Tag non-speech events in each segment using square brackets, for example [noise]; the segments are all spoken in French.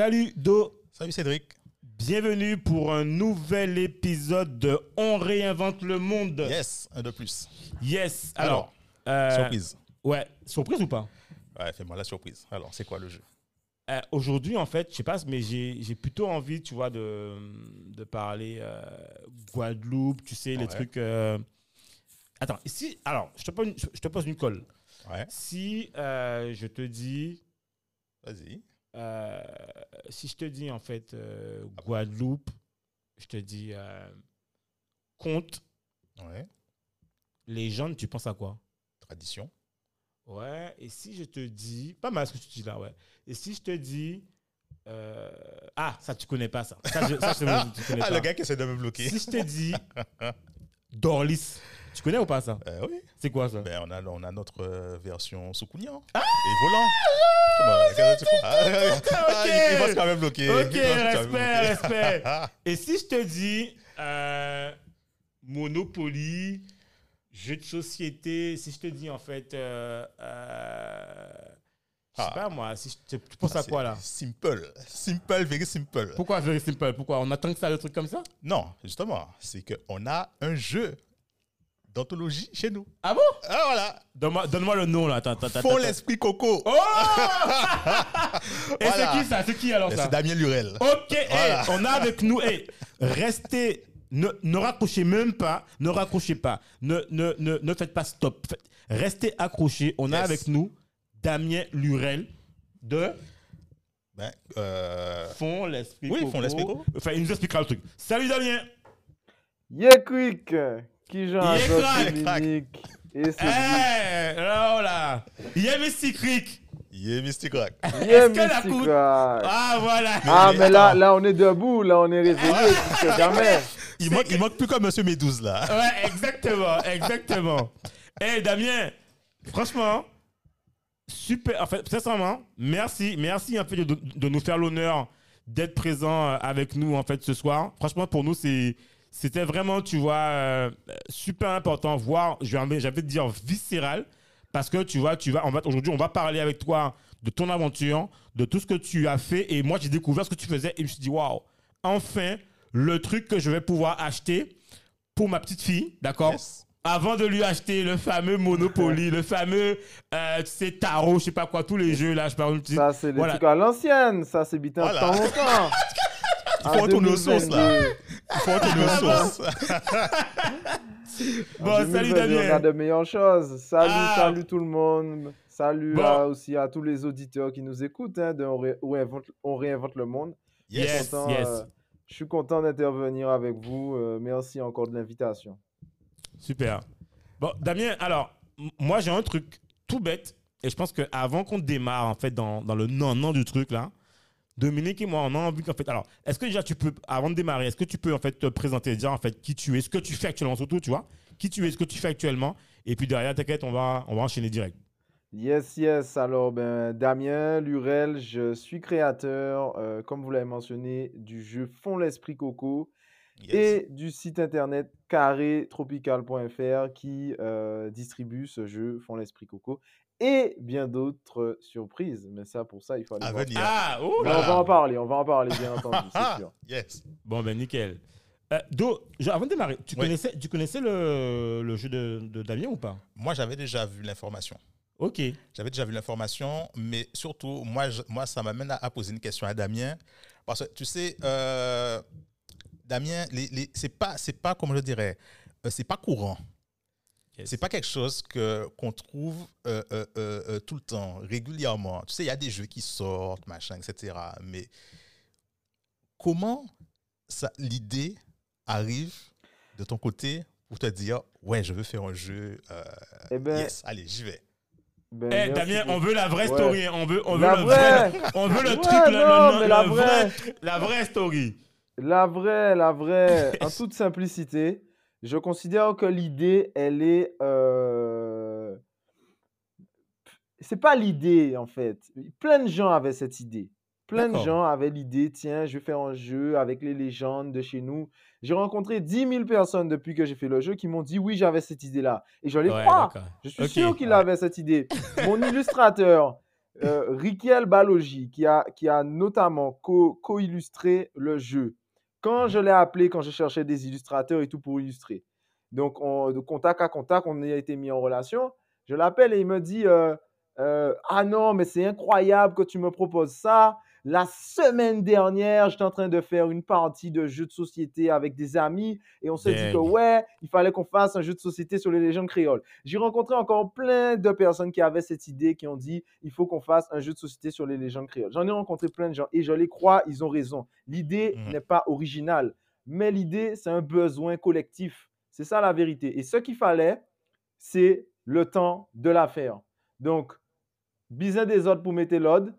Salut Do, Salut Cédric. bienvenue pour un nouvel épisode de On réinvente le monde. Yes, un de plus. Yes. Alors, euh, Surprise. Ouais, surprise ou pas? Ouais, fais-moi la surprise. Alors, c'est quoi le jeu? Euh, Aujourd'hui, en fait, je sais pas, mais j'ai plutôt envie, tu vois, de, de parler euh, Guadeloupe, tu sais, les trucs. Attends, si, alors, je te pose une, je te pose une colle. Ouais, Si je te dis, vas-y. Euh, si je te dis en fait euh, Guadeloupe, je te dis euh, conte, Ouais, légende, tu penses à quoi? Tradition. Ouais, et si je te dis, pas mal ce que tu dis là, ouais. Et si je te dis, ah, ça tu connais pas ça. Ça, je, ça, je- [laughs] tu connais Ah, pas. le gars qui essaie de me bloquer. Si je te dis [laughs] Dorlis, tu connais ou pas ça? Euh, oui. C'est quoi ça? Ben, on, a, on a notre euh, version Soukounian et volant. Crois? Ah, il, va se quand même bloquer. Ok, respect, respect. Ah, [laughs] Et si je te dis euh, Monopoly, jeu de société, si je te dis en fait, je sais Ah. pas moi, si je te- tu penses à quoi là? Simple. Simple, very simple. Pourquoi very simple? Pourquoi? On attend que ça le truc comme ça? Non, justement, c'est qu'on a un jeu d'anthologie chez nous. Ah bon? Ah, voilà. Donne-moi donne-moi le nom là. Attends, attends, attends, Font l'esprit coco. Oh [laughs] Et Voilà. c'est qui ça? C'est qui alors ça? C'est Damien Lurel. Ok, hey, on a avec nous. hey, restez. Ne, ne raccrochez même pas. Ne raccrochez pas. Ne, ne, ne, ne faites pas stop. Faites- Restez accrochés. On a avec nous Damien Lurel de Ben, euh, Fond l'Esprit Oui, Coco. Fond l'Esprit Coco. Enfin, il nous expliquera le truc. Salut Damien Yeah quick Yeah, crack. Dominique Et Eh, c'est là, là. Yem et Secret. yeah, Mystic Rock. Est-ce que la coupe-. Ah, voilà. Ah Mais là, là on est debout, là on est réveillé plus que jamais Il manque, il manque plus comme Monsieur Médouze là. Ouais, exactement, exactement. Eh Damien, franchement, super. En fait, sincèrement, merci, merci en fait de, de nous faire l'honneur d'être présent euh, avec nous en fait ce soir. Franchement, pour nous, c'est c'était vraiment, tu vois, euh, super important, voire, j'avais dire viscéral, parce que tu vois, tu vas, on va aujourd'hui, on va parler avec toi de ton aventure, de tout ce que tu as fait, et moi, j'ai découvert ce que tu faisais, et je me suis dit, waouh, enfin, le truc que je vais pouvoir acheter pour ma petite fille, d'accord? Yes. Avant de lui acheter le fameux Monopoly, le fameux, euh, tu sais, tarot, je sais pas quoi, tous les jeux là, je parle de Ça c'est des Voilà. trucs à l'ancienne, ça c'est bitin Voilà. de temps [laughs] Il faut retourner aux sources là. Il faut retourner aux sources. [laughs] Bon, salut On a Damien. de meilleures choses Salut, Ah. salut tout le monde Salut Bon. à- aussi à tous les auditeurs qui nous écoutent hein, de on, Ré- on réinvente, on réinvente le monde Yes, Content, yes. euh, Je suis content d'intervenir avec vous, euh, merci encore de l'invitation Super. Bon, Damien, alors, moi j'ai un truc tout bête, et je pense qu'avant qu'on démarre en fait dans, dans le non-non du truc là, Dominique et moi, on a envie qu'en fait. Alors, est-ce que déjà tu peux, avant de démarrer, est-ce que tu peux en fait te présenter, dire en fait qui tu es, ce que tu fais actuellement, surtout, tu vois, qui tu es, ce que tu fais actuellement, et puis derrière, t'inquiète, on va, on va enchaîner direct. Yes, yes. Alors, ben, Damien Lurel, je suis créateur, euh, comme vous l'avez mentionné, du jeu Fond l'Esprit Coco Yes. et du site internet carrétropical.fr qui euh, distribue ce jeu Fond l'Esprit Coco et bien d'autres surprises. Mais ça, pour ça, il faut aller À voir. venir. Ah, oh là on va en parler, on va en parler, bien [laughs] entendu, Ah, c'est sûr. yes. Bon, ben nickel. Euh, Do, je- avant de démarrer, tu Oui. connaissais, tu connaissais le, le jeu de, de Damien ou pas? Moi, j'avais déjà vu l'information. Ok. J'avais déjà vu l'information, mais surtout, moi, je- moi ça m'amène à, à poser une question à Damien. Parce que, tu sais, euh, Damien, les, les- c'est pas, c'est pas, comme je dirais, euh, c'est pas courant. Yes. C'est pas quelque chose que qu'on trouve euh, euh, euh, euh, tout le temps, régulièrement. Tu sais, il y a des jeux qui sortent, machin, etc. Mais comment ça, l'idée arrive de ton côté pour te dire, ouais, je veux faire un jeu. euh, Eh ben, yes, allez, j'y vais. Ben, Eh, Damien, on veut la vraie Ouais. story. hein. On veut, on veut La le vraie. vrai. On veut le Ouais, truc, non, le- mais la vraie. vrai- la vraie story. La vraie, la vraie, en toute simplicité, je considère que l'idée, elle est. euh, C'est pas l'idée, en fait. Plein de gens avaient cette idée. Plein de gens avaient l'idée, tiens, je vais faire un jeu avec les légendes de chez nous. J'ai rencontré 10 000 personnes depuis que j'ai fait le jeu qui m'ont dit oui, j'avais cette idée-là. Et je les Ouais, crois. Je suis sûr qu'il ouais. avait cette idée. Mon illustrateur, euh, Riquel Balogi, qui a, qui a notamment co- co-illustré le jeu. Quand je l'ai appelé, quand je cherchais des illustrateurs et tout pour illustrer. Donc, on, de contact à contact, on a été mis en relation. Je l'appelle et il me dit euh, euh, Ah non, mais c'est incroyable que tu me proposes ça. La semaine dernière, j'étais en train de faire une partie de jeu de société avec des amis et on s'est dit que ouais, il fallait qu'on fasse un jeu de société sur les légendes créoles. J'ai rencontré encore plein de personnes qui avaient cette idée, qui ont dit il faut qu'on fasse un jeu de société sur les légendes créoles. J'en ai rencontré plein de gens et je les crois, ils ont raison. L'idée Mhm. n'est pas originale, mais l'idée, c'est un besoin collectif. C'est ça la vérité. Et ce qu'il fallait, c'est le temps de la faire. Donc, bisin des autres pour mettre l'ordre.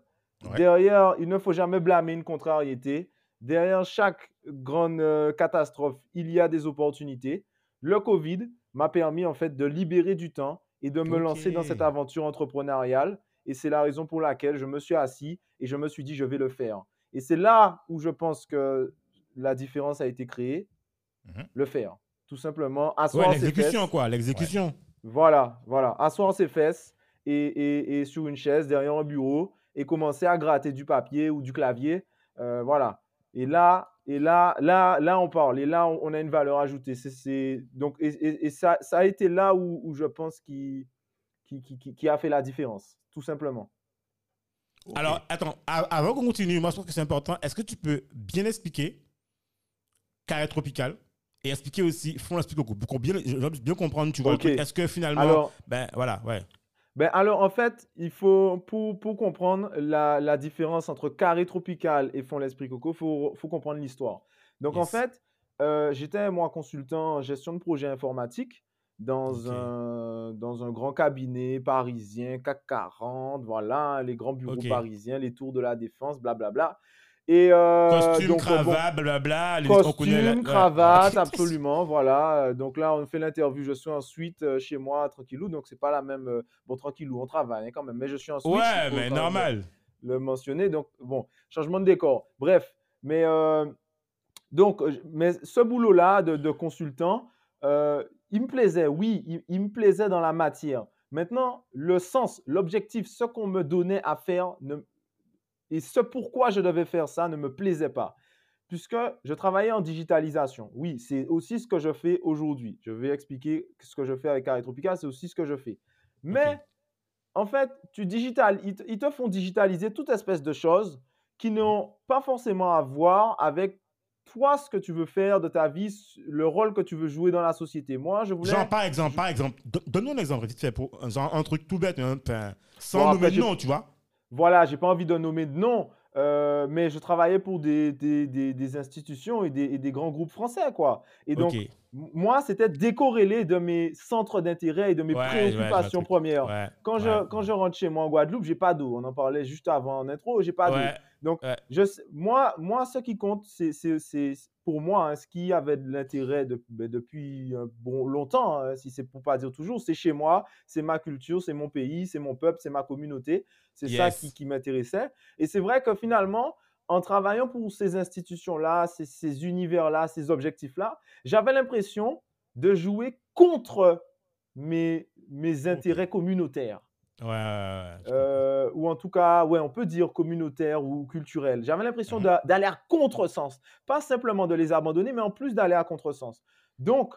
Ouais. Derrière, il ne faut jamais blâmer une contrariété. Derrière chaque grande euh, catastrophe, il y a des opportunités. Le Covid m'a permis en fait de libérer du temps et de me lancer dans cette aventure entrepreneuriale. Et c'est la raison pour laquelle je me suis assis et je me suis dit, je vais le faire. Et c'est là où je pense que la différence a été créée. Mhm. Le faire. Tout simplement, Ouais, asseoir ses l'exécution, fesses. quoi. L'exécution. Voilà, voilà. Asseoir ses fesses et, et- et sur une chaise derrière un bureau et commencer à gratter du papier ou du clavier. euh, voilà. Et là, et là, là, là, on parle. Et là, on, on a une valeur ajoutée. C'est, donc, et, et- et ça, ça a été là où, où je pense qui, qui, qui, a fait la différence, tout simplement. Alors, attends, avant qu'on continue, moi je pense que c'est important. Est-ce que tu peux bien expliquer Carré Tropical et expliquer aussi Fond l'explique au pour qu'on bien, bien comprendre, tu vois. Est-ce que finalement, Alors, ben voilà, ouais. Ben alors, en fait, il faut, pour, pour comprendre la, la différence entre carré tropical et fond l'esprit coco, il faut, faut comprendre l'histoire. Donc, en fait, euh, j'étais, moi, consultant en gestion de projet informatique dans, un, dans un grand cabinet parisien, CAC 40, voilà, les grands bureaux parisiens, les tours de la défense, blablabla. Et euh, Costume, donc, euh, bon, cravate, blablabla. les- la- Costume, ouais. cravate, absolument, voilà. Euh, Donc là, on fait l'interview. Je suis ensuite euh, chez moi, tranquillou. Donc c'est pas la même. Bon, tranquillou, on travaille hein, quand même. Mais je suis en switch. il Ouais, mais normal. Le mentionner. Donc bon, changement de décor. Bref, mais euh, donc, mais ce boulot-là de, de consultant, euh, il me plaisait. Oui, il, il me plaisait dans la matière. Maintenant, le sens, l'objectif, ce qu'on me donnait à faire ne, et ce pourquoi je devais faire ça ne me plaisait pas. Puisque je travaillais en digitalisation. Oui, c'est aussi ce que je fais aujourd'hui. Je vais expliquer ce que je fais avec Carré Tropical, c'est aussi ce que je fais. Mais en fait, tu digital, ils, te- font digitaliser toute espèce de choses qui n'ont pas forcément à voir avec toi, ce que tu veux faire de ta vie, le rôle que tu veux jouer dans la société. Moi, je voulais. Genre, par exemple, par exemple, don- donne-nous un exemple vite fait, pour, un truc tout bête, hein, sans Bon, nommer de nom, tu vois. Voilà, j'ai pas envie de nommer de nom, euh, mais je travaillais pour des, des, des- des institutions et des, et des grands groupes français, quoi. Et donc, moi, c'était décorrélé de mes centres d'intérêt et de mes Ouais, préoccupations premières. Ouais. Quand, je, quand je rentre chez moi en Guadeloupe, j'ai pas d'eau. On en parlait juste avant en intro, j'ai pas d'eau. Donc, Ouais. je, sais- moi, moi, ce qui compte, c'est pour moi, hein, ce qui avait de l'intérêt de- ben, depuis euh, bon, longtemps, hein, si c'est pour pas dire toujours, c'est chez moi, c'est ma culture, c'est mon pays, c'est mon peuple, c'est ma communauté. C'est ça qui, qui m'intéressait. Et c'est vrai que finalement, en travaillant pour ces institutions-là, ces, ces univers-là, ces objectifs-là, j'avais l'impression de jouer contre mes, mes intérêts communautaires. Ouais, ouais, ouais. je Euh, ou en tout cas, ouais, on peut dire communautaire ou culturel. J'avais l'impression Mhm. d'a- d'aller à contresens. Pas simplement de les abandonner, mais en plus d'aller à contresens. Donc,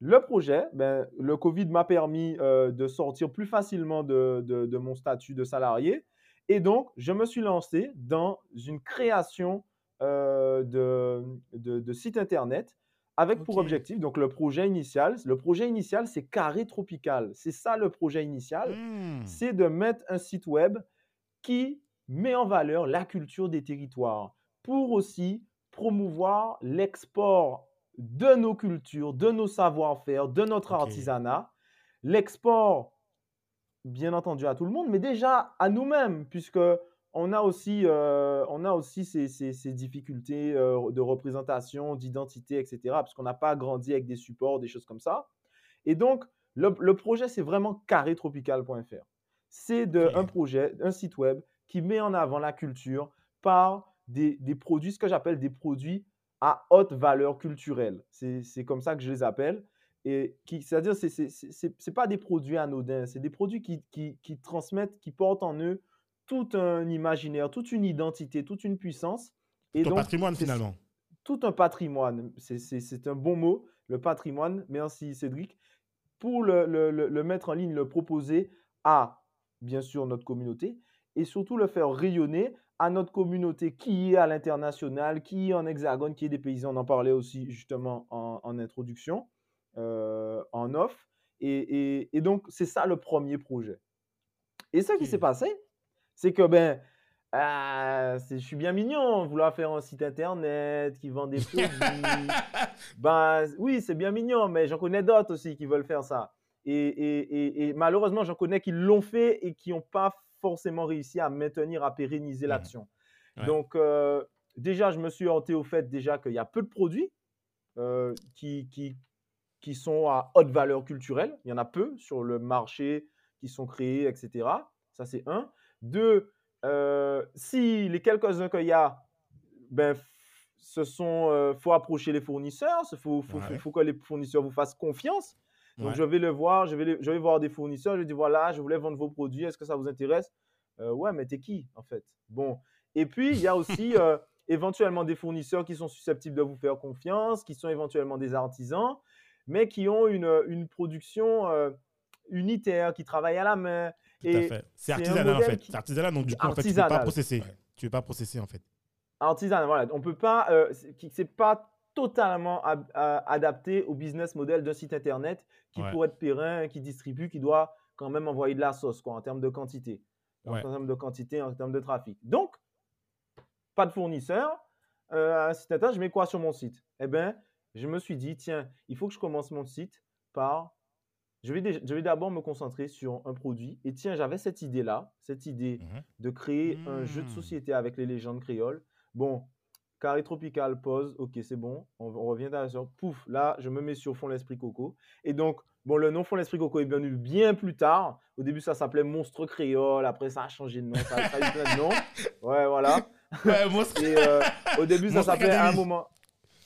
le projet, ben, le Covid m'a permis euh, de sortir plus facilement de, de- de mon statut de salarié. Et donc, je me suis lancé dans une création euh, de, de, de site internet avec pour objectif, donc le projet initial, le projet initial, c'est Carré Tropical. C'est ça le projet initial Hmm. c'est de mettre un site web qui met en valeur la culture des territoires pour aussi promouvoir l'export de nos cultures, de nos savoir-faire, de notre artisanat, l'export bien entendu à tout le monde, mais déjà à nous-mêmes, puisque on a aussi, euh, on a aussi ces, ces- ces difficultés euh, de représentation, d'identité, etc., parce qu'on n'a pas grandi avec des supports, des choses comme ça. Et donc, le, le projet, c'est vraiment carrétropical.fr. C'est de, un projet, un site web qui met en avant la culture par des, des produits, ce que j'appelle des produits à haute valeur culturelle. C'est comme ça que je les appelle. Et c'est-à-dire, c'est c'est- c'est- c'est- c'est pas des produits anodins, c'est des produits qui, qui, qui transmettent, qui portent en eux tout un imaginaire, toute une identité, toute une puissance. Et Ton donc, patrimoine, finalement. tout un patrimoine. C'est- un bon mot, le patrimoine. Merci Cédric. Pour le, le- le- le mettre en ligne, le proposer à, bien sûr, notre communauté et surtout le faire rayonner à notre communauté qui est à l'international, qui est en hexagone, qui est des paysans. On en parlait aussi justement en, en introduction, euh, en off. Et, et- et donc, c'est ça le premier projet. Et ce qui s'est passé, c'est que ben, ah, je suis bien mignon, vouloir faire un site internet qui vend des [laughs] produits. ben oui, c'est bien mignon, mais j'en connais d'autres aussi qui veulent faire ça. Et, et- et- et malheureusement, j'en connais qui l'ont fait et qui n'ont pas forcément réussi à maintenir, à pérenniser Mhm. l'action. Ouais. Donc, euh, déjà, je me suis hanté au fait déjà qu'il y a peu de produits euh, qui, qui, qui sont à haute valeur culturelle. Il y en a peu sur le marché qui sont créés, etc. Ça, c'est un. Deux, euh, si les quelques-uns qu'il y a, ben, ce sont, euh, faut approcher les fournisseurs, il faut, faut, faut- Ouais. faut que les fournisseurs vous fassent confiance. Donc, Ouais. je vais le voir, je vais, je vais voir des fournisseurs, je vais dire voilà, je voulais vendre vos produits, est-ce que ça vous intéresse? Euh, Ouais, mais t'es qui en fait? Bon. Et puis, il y a aussi [laughs] éventuellement des fournisseurs qui sont susceptibles de vous faire confiance, qui sont éventuellement des artisans, mais qui ont une, une production unitaire, qui travaillent à la main. Tout à Et fait. C'est artisanal, en fait. qui- C'est artisanal, donc du coup, en fait, tu ne peux pas processer. Ouais. Tu ne peux pas processer, en fait. artisanal, voilà. On peut pas, euh, c'est pas totalement ab- a- adapté au business model d'un site internet qui Ouais. pourrait être périn, qui distribue, qui doit quand même envoyer de la sauce, quoi, en termes de quantité, Ouais. en termes de quantité, en termes de trafic. Donc, pas de fournisseur, euh, un site internet, je mets quoi sur mon site? Eh bien, je me suis dit, tiens, il faut que je commence mon site par, je vais, dé- je vais d'abord me concentrer sur un produit. Et tiens, j'avais cette idée-là, cette idée Mhm. de créer un jeu de Hmm. société avec les légendes créoles. Bon, carré tropical, pause, ok, c'est bon, on, on revient sur pouf, là, je me mets sur fond l'esprit coco. Et donc, bon, le nom fond l'esprit coco est venu bien plus tard. Au début, ça s'appelait Monstre créole, après, ça a changé de nom, ça, a eu plein de noms. Ouais, voilà. Ouais, Monstre... Et euh, au début, ça s'appelait à un moment.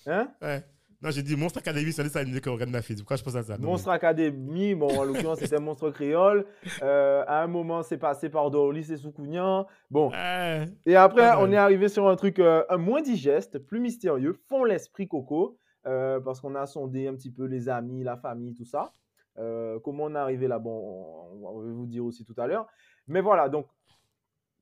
Hein? Ouais. Non, j'ai dit Monstre Academy, c'est ça animé regarde ma fille. Pourquoi je pense à ça? Monstre Academy, bon, en l'occurrence, c'était Monstre créole. Euh, à un moment, c'est passé par Dorlis et Soukounian. Bon, Ouais. Et après, on est arrivé sur un truc euh, moins digeste, plus mystérieux, fond l'esprit coco, euh, parce qu'on a sondé un petit peu les amis, la famille, tout ça. Euh, comment on est arrivé là, bon, on, on va vous dire aussi tout à l'heure. Mais voilà, donc,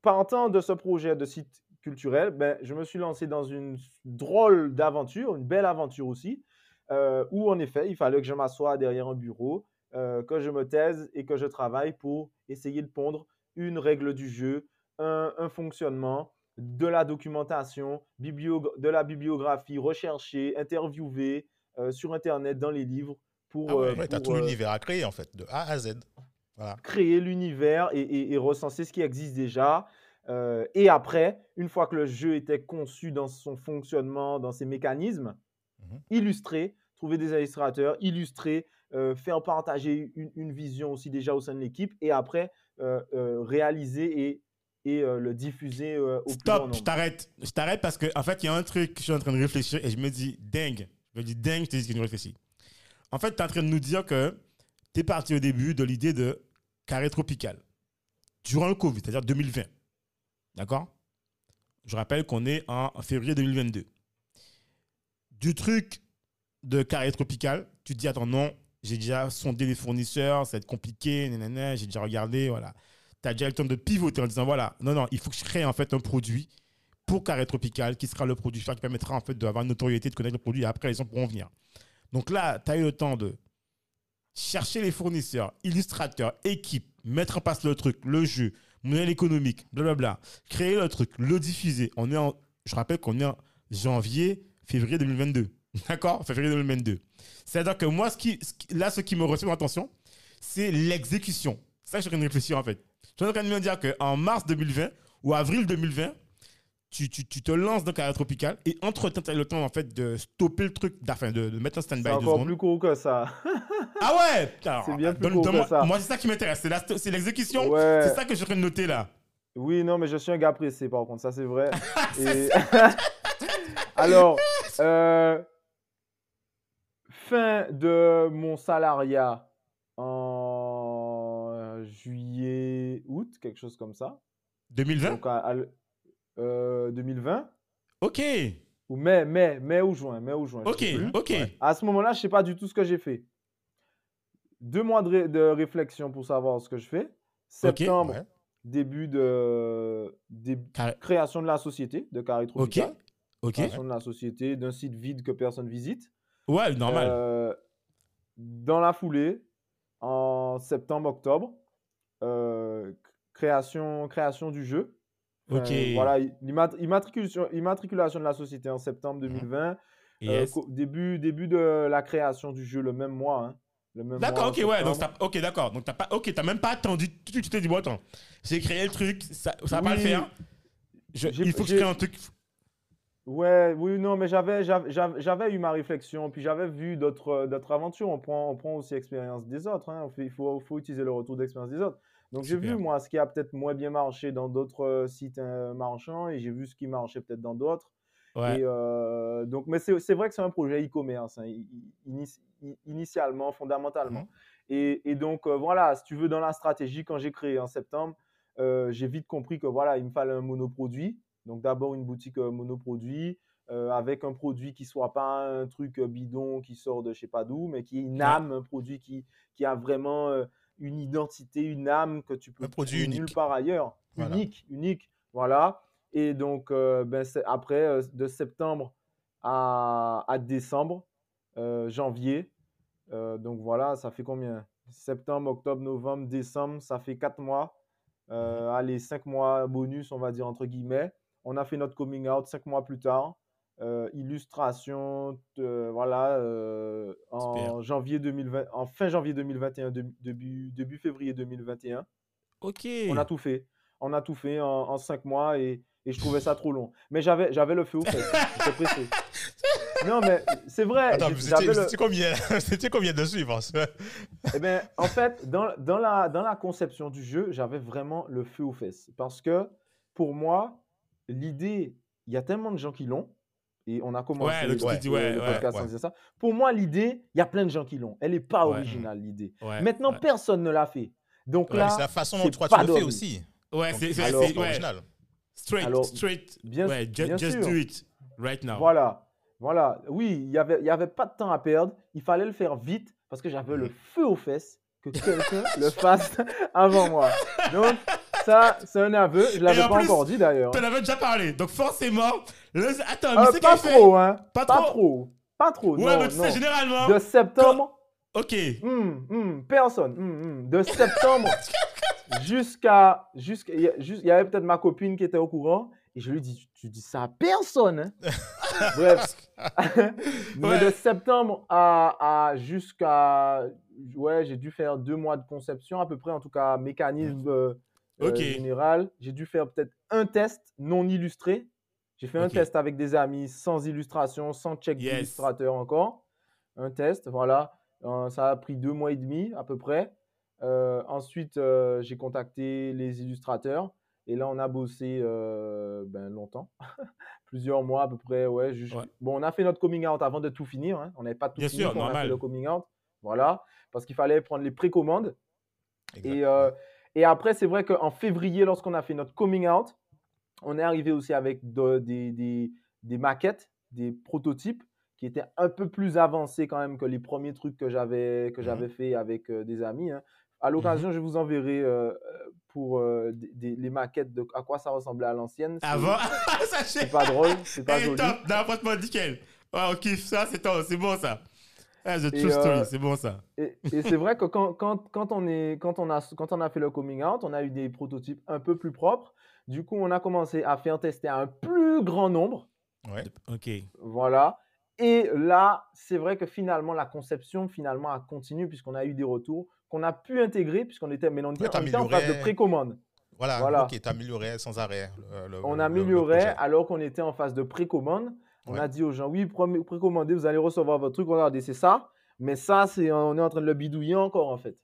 partant de ce projet de site culturel, ben, je me suis lancé dans une drôle d'aventure, une belle aventure aussi, euh, où en effet, il fallait que je m'assoie derrière un bureau, euh, que je me taise et que je travaille pour essayer de pondre une règle du jeu, un, un fonctionnement, de la documentation, de la bibliographie, rechercher, interviewer euh, sur Internet, dans les livres, pour, Ah ouais. Ouais, tu as tout l'univers à créer, en fait, de A à Z. Voilà. créer l'univers et, et- et recenser ce qui existe déjà. Euh, et après, une fois que le jeu était conçu dans son fonctionnement, dans ses mécanismes, Mhm. illustrer, trouver des illustrateurs, illustrer, euh, faire partager une, une vision aussi déjà au sein de l'équipe et après euh, réaliser et, et le diffuser au plus Stop, nombre. je t'arrête. Je t'arrête parce qu'en en fait, il y a un truc que je suis en train de réfléchir et je me dis dingue. Je me dis dingue, je te dis que je réfléchis. En fait, tu es en train de nous dire que tu es parti au début de l'idée de carré tropical durant le Covid, c'est-à-dire 2020. D'accord? Je rappelle qu'on est en février 2022. Du truc de carré tropical, tu te dis attends, non, j'ai déjà sondé les fournisseurs, ça va être compliqué, nanana, j'ai déjà regardé, voilà tu as déjà le temps de pivoter en disant voilà, non, non, il faut que je crée un produit pour Carré Tropical qui sera le produit qui permettra en fait d'avoir une notoriété, de connaître le produit et après les gens pourront venir. Donc là, tu as eu le temps de chercher les fournisseurs, illustrateurs, équipes, mettre en place le truc, le jeu, modèle économique, blablabla, créer le truc, le diffuser. En, je rappelle qu'on est en janvier, février 2022. [laughs] D'accord? Février 2022. C'est-à-dire que moi, ce qui, là, ce qui me retient mon attention, c'est l'exécution. ça que je suis en train de réfléchir en fait. Je suis en train de me dire qu'en mars 2020 ou avril 2020, tu, tu, tu te lances dans Carré Tropical et entre-temps, tu as le temps en fait de stopper le truc, enfin de, de mettre un stand-by C'est encore secondes. plus court que ça. Ah ouais C'est bien plus donne- court que ça. Moi, c'est ça qui m'intéresse. C'est l'exécution. Ouais. C'est ça que je train de noter là. Oui, non, mais je suis un gars pressé, par contre, ça c'est vrai. [laughs] Et- [laughs] Alors, euh, fin de mon salariat en juillet, août, quelque chose comme ça. 2020 Donc, à- à l- euh, 2020, Ok. ou mai, mai, mai ou juin, mai ou juin. Ok. plus. Ok. À ce moment-là, je sais pas du tout ce que j'ai fait. Deux mois de, ré- de réflexion pour savoir ce que je fais. Septembre, Ouais. début de dé- Carré- création de la société de Carré Ok. Tropical. Ok. Création de la société, d'un site vide que personne visite. Ouais, normal. Euh, dans la foulée, en septembre-octobre, euh, création, création du jeu. Enfin, Ok. Voilà, immatriculation, immatriculation de la société en septembre 2020. Euh, Yes. début, début de la création du jeu le même mois. hein. D'accord, ok, ouais. Donc, ok, d'accord. Donc, t'as pas, ok, t'as même pas attendu. Tu t'es dit, bon, attends, j'ai créé le truc, ça, ça va pas le faire. Je- il faut que je crée un truc. Ouais, oui, non, mais j'avais, j'avais, eu ma réflexion, puis j'avais vu d'autres, euh, d'autres aventures. On prend, on prend aussi l'expérience des autres. hein. Il faut, faut utiliser le retour d'expérience des autres. Donc j'ai vu, moi, ce qui a peut-être moins bien marché dans d'autres euh, sites euh, marchands, et j'ai vu ce qui marchait peut-être dans d'autres. Ouais. Et euh, donc, mais c'est, vrai que c'est un projet e-commerce, hein, initialement, fondamentalement. Mhm. Et, et donc, euh, voilà, si tu veux, dans la stratégie, quand j'ai créé en septembre, j'ai vite compris que voilà, il me fallait un monoproduit. Donc, d'abord, une boutique monoproduit euh, avec un produit qui soit pas un truc bidon qui sort de je sais pas d'où, mais qui est une âme, un produit qui, qui a vraiment euh, une identité, une âme que tu peux trouver nulle part ailleurs. Voilà. Unique, unique. Voilà. Et donc, euh, ben, après, euh, de septembre à, à décembre, euh, janvier, donc voilà, ça fait combien? Septembre, octobre, novembre, décembre, ça fait quatre mois. Euh, allez, cinq mois bonus, on va dire entre guillemets. On a fait notre coming out cinq mois plus tard. Euh, illustration, euh, voilà, euh, en janvier 2020, en fin janvier 2021, début, début, début février 2021. Ok. On a tout fait. On a tout fait en, en cinq mois et, et je trouvais ça trop long. Mais j'avais, j'avais le feu au fait. J'étais pressé. Non, mais c'est vrai. Attends, vous étiez, le- vous étiez combien [laughs] Vous étiez combien dessus parce que- eh bien, en fait, dans, dans la, dans la conception du jeu, j'avais vraiment le feu aux fesses. Parce que pour moi, l'idée, il y a tellement de gens qui l'ont. Et on a commencé Ouais, le- ouais, le podcast ça. Pour moi, l'idée, il y a plein de gens qui l'ont. Elle n'est pas Ouais. originale, l'idée. Ouais, Maintenant, ouais. personne ne l'a fait. Donc Ouais, là, c'est la façon dont toi tu le fais aussi. Ouais, c'est original. Straight, Alors, straight. bien- ouais, ju- bien just sûr. do it right now. Voilà, voilà. Oui, il n'y avait, y avait pas de temps à perdre. Il fallait le faire vite parce que j'avais le feu aux fesses que quelqu'un [laughs] le fasse avant moi. Donc, ça, c'est un aveu. Je ne l'avais en pas plus, encore dit d'ailleurs. T'en avais déjà parlé, donc forcément. le- Attends, Euh, mais c'est pas trop, hein. Pas Pas trop? trop. Pas trop. Ouais, non, mais tu non. sais, généralement. De septembre, Ok. hum, hum, personne. hum. De septembre [laughs] jusqu'à. jusqu'à- Il y avait peut-être ma copine qui était au courant. Et je lui dis, tu, tu dis ça à personne. hein. [laughs] Bref. Mais Ouais. de septembre à, à jusqu'à. Ouais, j'ai dû faire deux mois de conception, à peu près, en tout cas, mécanisme euh, euh, Ok. général. J'ai dû faire peut-être un test non illustré. J'ai fait un test avec des amis, sans illustration, sans check Yes. d'illustrateur encore. Un test, voilà. Euh, ça a pris deux mois et demi à peu près. Euh, ensuite, euh, j'ai contacté les illustrateurs. Et là, on a bossé euh, ben, longtemps, [laughs] plusieurs mois à peu près. Ouais. Bon, on a fait notre coming out avant de tout finir. hein. On n'avait pas tout Bien fini sûr, on a fait le coming out. Voilà, parce qu'il fallait prendre les précommandes. Exact. Et, et après, c'est vrai qu'en février, lorsqu'on a fait notre coming out, on est arrivé aussi avec de- des, des- des maquettes, des prototypes qui étaient un peu plus avancés quand même que les premiers trucs que j'avais que Mhm. j'avais fait avec euh, des amis. hein. À l'occasion, je vous enverrai euh, euh, pour euh, des- les maquettes de à quoi ça ressemblait à l'ancienne. C'est- Avant. [laughs] C'est Sachez. pas drôle, c'est pas Hey, joli. top. Non, franchement, nickel. Ouais, on kiffe ça, c'est c'est bon ça. Ah, the Et, true story, euh, c'est bon ça. Et, et c'est vrai que quand, quand, quand, on est, quand, on a, quand on a fait le coming out, on a eu des prototypes un peu plus propres. Du coup, on a commencé à faire tester à un plus grand nombre. Ouais. Ok. Voilà. Et là, c'est vrai que finalement, la conception finalement a continué puisqu'on a eu des retours qu'on a pu intégrer, puisqu'on était, mais on était, Ouais, on était en phase de précommande. Voilà, Voilà. ok, t'améliorais sans arrêt. le- le- On le améliorait alors qu'on était en phase de précommande. On Ouais. a dit aux gens, oui, pré- précommandez, vous allez recevoir votre truc, regardez, c'est ça. Mais ça, c'est, on est en train de le bidouiller encore, en fait.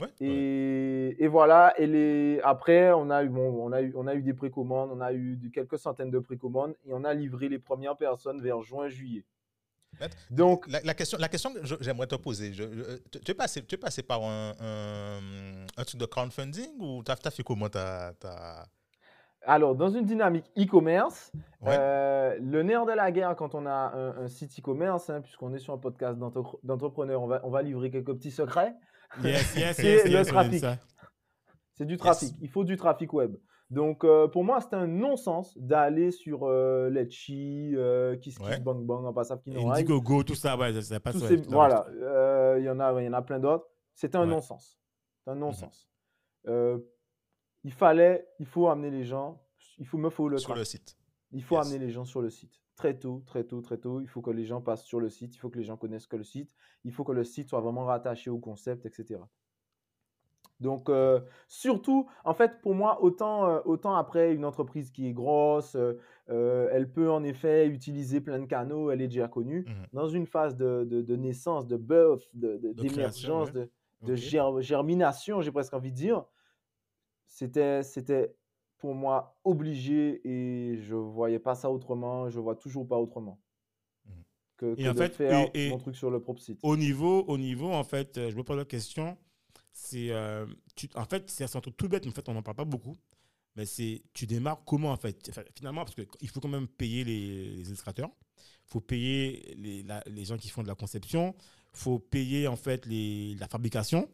Ouais, ouais. Et, et voilà. Et les, après, on a, eu, bon, on, a eu, on a eu des précommandes, on a eu de- quelques centaines de précommandes et on a livré les premières personnes vers juin-juillet. Donc, La, la question, la question que j'aimerais te poser, je- je- tu, es passé, tu es passé par un, un, un truc de crowdfunding ou tu as, fait comment ta- alors, dans une dynamique e-commerce, Ouais. euh, le nerf de la guerre quand on a un, un site e-commerce, hein, puisqu'on est sur un podcast d'entre- d'entrepreneurs, on va, on va livrer quelques petits secrets. Yes, yes, [laughs] C'est yes, le trafic. C'est du trafic. Il faut du trafic web. Donc, euh, pour moi, c'était un non-sens d'aller sur euh, Letchi, euh, Kiss Ouais. Kiss Bang Bang, en passant n'aura Indiegogo, tout ça, ouais, ça, passe. ouais, ces- tout ça, voilà, euh, il y en a, il y en a plein d'autres. C'était un Ouais. non-sens. C'est un non-sens. Euh, il fallait, il faut amener les gens, il faut, me faut le sur le site Il faut Yes. amener les gens sur le site. Très tôt, très tôt, très tôt. Il faut que les gens passent sur le site. Il faut que les gens connaissent que le site. Il faut que le site soit vraiment rattaché au concept, etc. Donc, euh, surtout, en fait, pour moi, autant, euh, autant après une entreprise qui est grosse, euh, elle peut en effet utiliser plein de canaux, elle est déjà connue. Mhm. Dans une phase de, de- de naissance, de birth, de- de- d'émergence, ouais. de, de germination, j'ai presque envie de dire, c'était, c'était pour moi obligé et je voyais pas ça autrement, je vois toujours pas autrement Mhm. que, Et que en de fait, faire et- et- mon truc sur le propre site. Au niveau, au niveau, en fait, euh, je me pose la question, c'est, euh, tu- en fait, c'est un truc tout bête, mais en fait, on n'en parle pas beaucoup. Mais c'est, tu démarres comment, en fait? Enfin, Finalement, parce qu'il faut quand même payer les, les illustrateurs, il faut payer les, la- les gens qui font de la conception, il faut payer, en fait, les, la fabrication.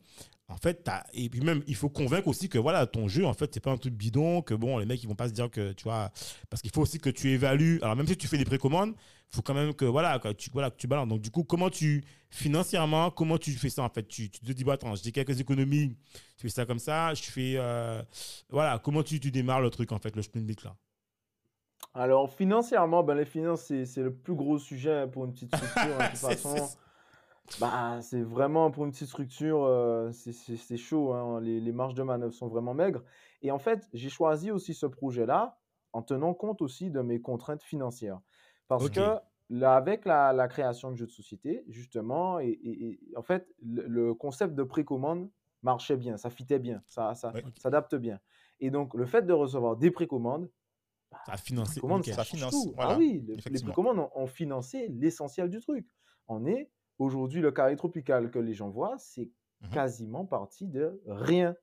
En fait, et puis même, il faut convaincre aussi que voilà, ton jeu, en fait, c'est pas un truc bidon, que bon, les mecs, ils vont pas se dire que, tu vois, parce qu'il faut aussi que tu évalues. Alors, même si tu fais des précommandes, il faut quand même que, voilà, que tu, voilà, que tu balances. Donc, du coup, comment tu, financièrement, comment tu fais ça, en fait? Tu, tu te dis, bon, attends, j'ai quelques économies, je fais ça comme ça, je fais, euh, voilà, comment tu, tu démarres le truc, en fait, le Split là? Alors, financièrement, ben, les finances, c'est, le plus gros sujet pour une petite structure. hein, de toute [laughs] façon, bah, c'est vraiment pour une petite structure, euh, c'est, chaud. hein, les, les marges de manœuvre sont vraiment maigres. Et en fait, j'ai choisi aussi ce projet-là en tenant compte aussi de mes contraintes financières. Parce que là, avec la, la création de jeux de société, justement, et, et- et en fait, le, le concept de précommande marchait bien, ça fitait bien, ça, ça s'adapte bien. Et donc, le fait de recevoir des précommandes, Ça a financé. ça finance, tout. voilà, Ah oui, le- les précommandes ont, ont financé l'essentiel du truc. On est aujourd'hui le carré tropical que les gens voient, c'est Mhm. quasiment parti de rien.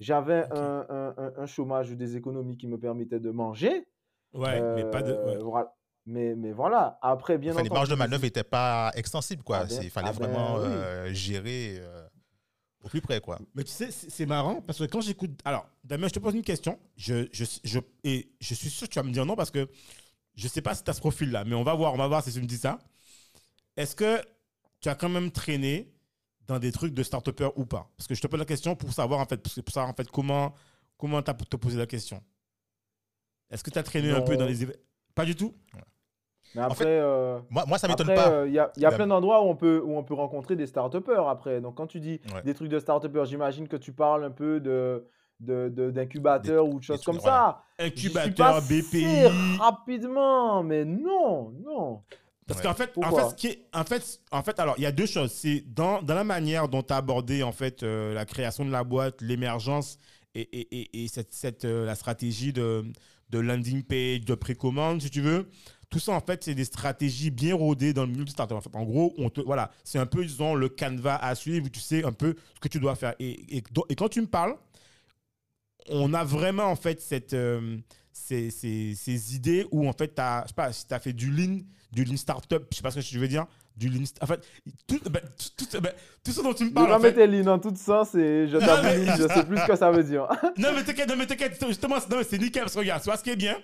J'avais un, un- chômage ou des économies qui me permettaient de manger. Ouais, mais pas de. euh, ouais. voilà. Mais, mais voilà, après, bien Enfin, les entendu. marges de manœuvre n'étaient pas extensibles, quoi. Ah ben- Il fallait ah ben vraiment oui. euh, gérer euh, au plus près, quoi. Mais tu sais, c'est marrant parce que quand j'écoute. Alors, Damien, je te pose une question. Je, je, je, et je suis sûr que tu vas me dire non parce que je sais pas si tu as ce profil-là, mais on va voir, on va voir si tu me dis ça. Est-ce que tu as quand même traîné dans des trucs de start ou pas? Parce que je te pose la question pour savoir en fait, pour savoir en fait comment comment tu as te poser la question. Est-ce que tu as traîné un peu dans les Pas du tout? Mais En après, fait, euh, Moi, moi ça m'étonne pas. euh, il y a, il y a La- plein d'endroits où on peut, où on peut rencontrer des start après. Donc, quand tu dis Ouais. des trucs de start j'imagine que tu parles un peu de d'incubateurs ou de choses comme voilà. ça. Incubateur, BPI. rapidement, mais non, non. Parce Ouais. qu'en fait, en fait, ce qui est, en fait, en fait, alors, il y a deux choses. C'est dans, dans la manière dont tu as abordé, en fait, euh, la création de la boîte, l'émergence et, et, et, et cette, cette, euh, la stratégie de, de landing page, de précommande, si tu veux. Tout ça, en fait, c'est des stratégies bien rodées dans le milieu du startup. En, fait, en gros, on te, voilà, c'est un peu, disons, le canevas à suivre où tu sais un peu ce que tu dois faire. Et, et quand tu me parles, on a vraiment, en fait, cette, euh, ces, ces, ces idées où, en fait, tu as, je sais pas, si tu as fait du lean, du lean startup, je sais pas ce que je veux dire, du lean. En fait, tout, ben, tout, tout- tout ce dont tu me parles. pas en fait- lignes dans tout sens et je Non, t'avoue, je sais plus ce que ça veut dire. [laughs] Non, mais t'inquiète, non, mais t'inquiète, justement, c'est- non, nickel. Parce que regarde, tu vois ce qui est bien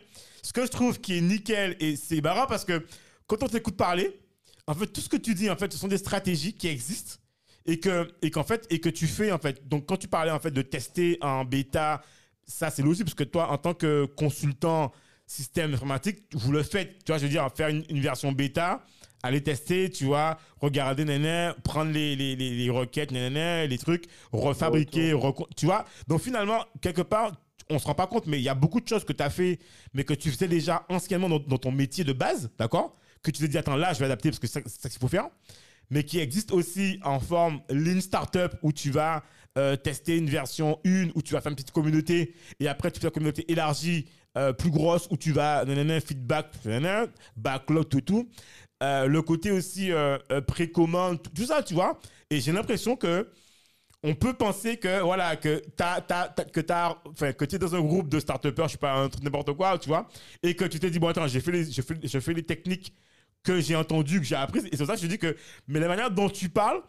Ce que je trouve qui est nickel, et c'est marrant parce que quand on t'écoute parler, en fait, tout ce que tu dis, en fait, ce sont des stratégies qui existent et que et qu'en fait et que tu fais en fait. Donc quand tu parlais en fait de tester en bêta, ça c'est logique parce que toi en tant que consultant système informatique, vous le faites. Tu vois, je veux dire, faire une, une version bêta aller tester, tu vois, regarder, nanana, prendre les, les, les, les requêtes, nanana, les trucs, refabriquer, tu vois. Donc finalement, quelque part, on se rend pas compte, mais il y a beaucoup de choses que tu as fait, mais que tu faisais déjà anciennement dans, dans ton métier de base, d'accord? Que tu t'es dit, attends, là, je vais adapter parce que c'est ça, c'est ça qu'il faut faire. Mais qui existe aussi en forme Lean Startup où tu vas euh, tester une version 1, où tu vas faire une petite communauté, et après, tu fais une communauté élargie, euh, plus grosse, où tu vas, nanana, feedback, backlog, tout, tout. Euh, le côté aussi précommande, tout, ça, tu vois. Et j'ai l'impression que on peut penser que voilà que t'as, que enfin que tu es dans un groupe de start je sais pas un n'importe quoi tu vois et que tu t'es dit bon attends j'ai fait les je fais, fais les techniques que j'ai entendues que j'ai apprises et c'est ça que je dis que mais la manière dont tu parles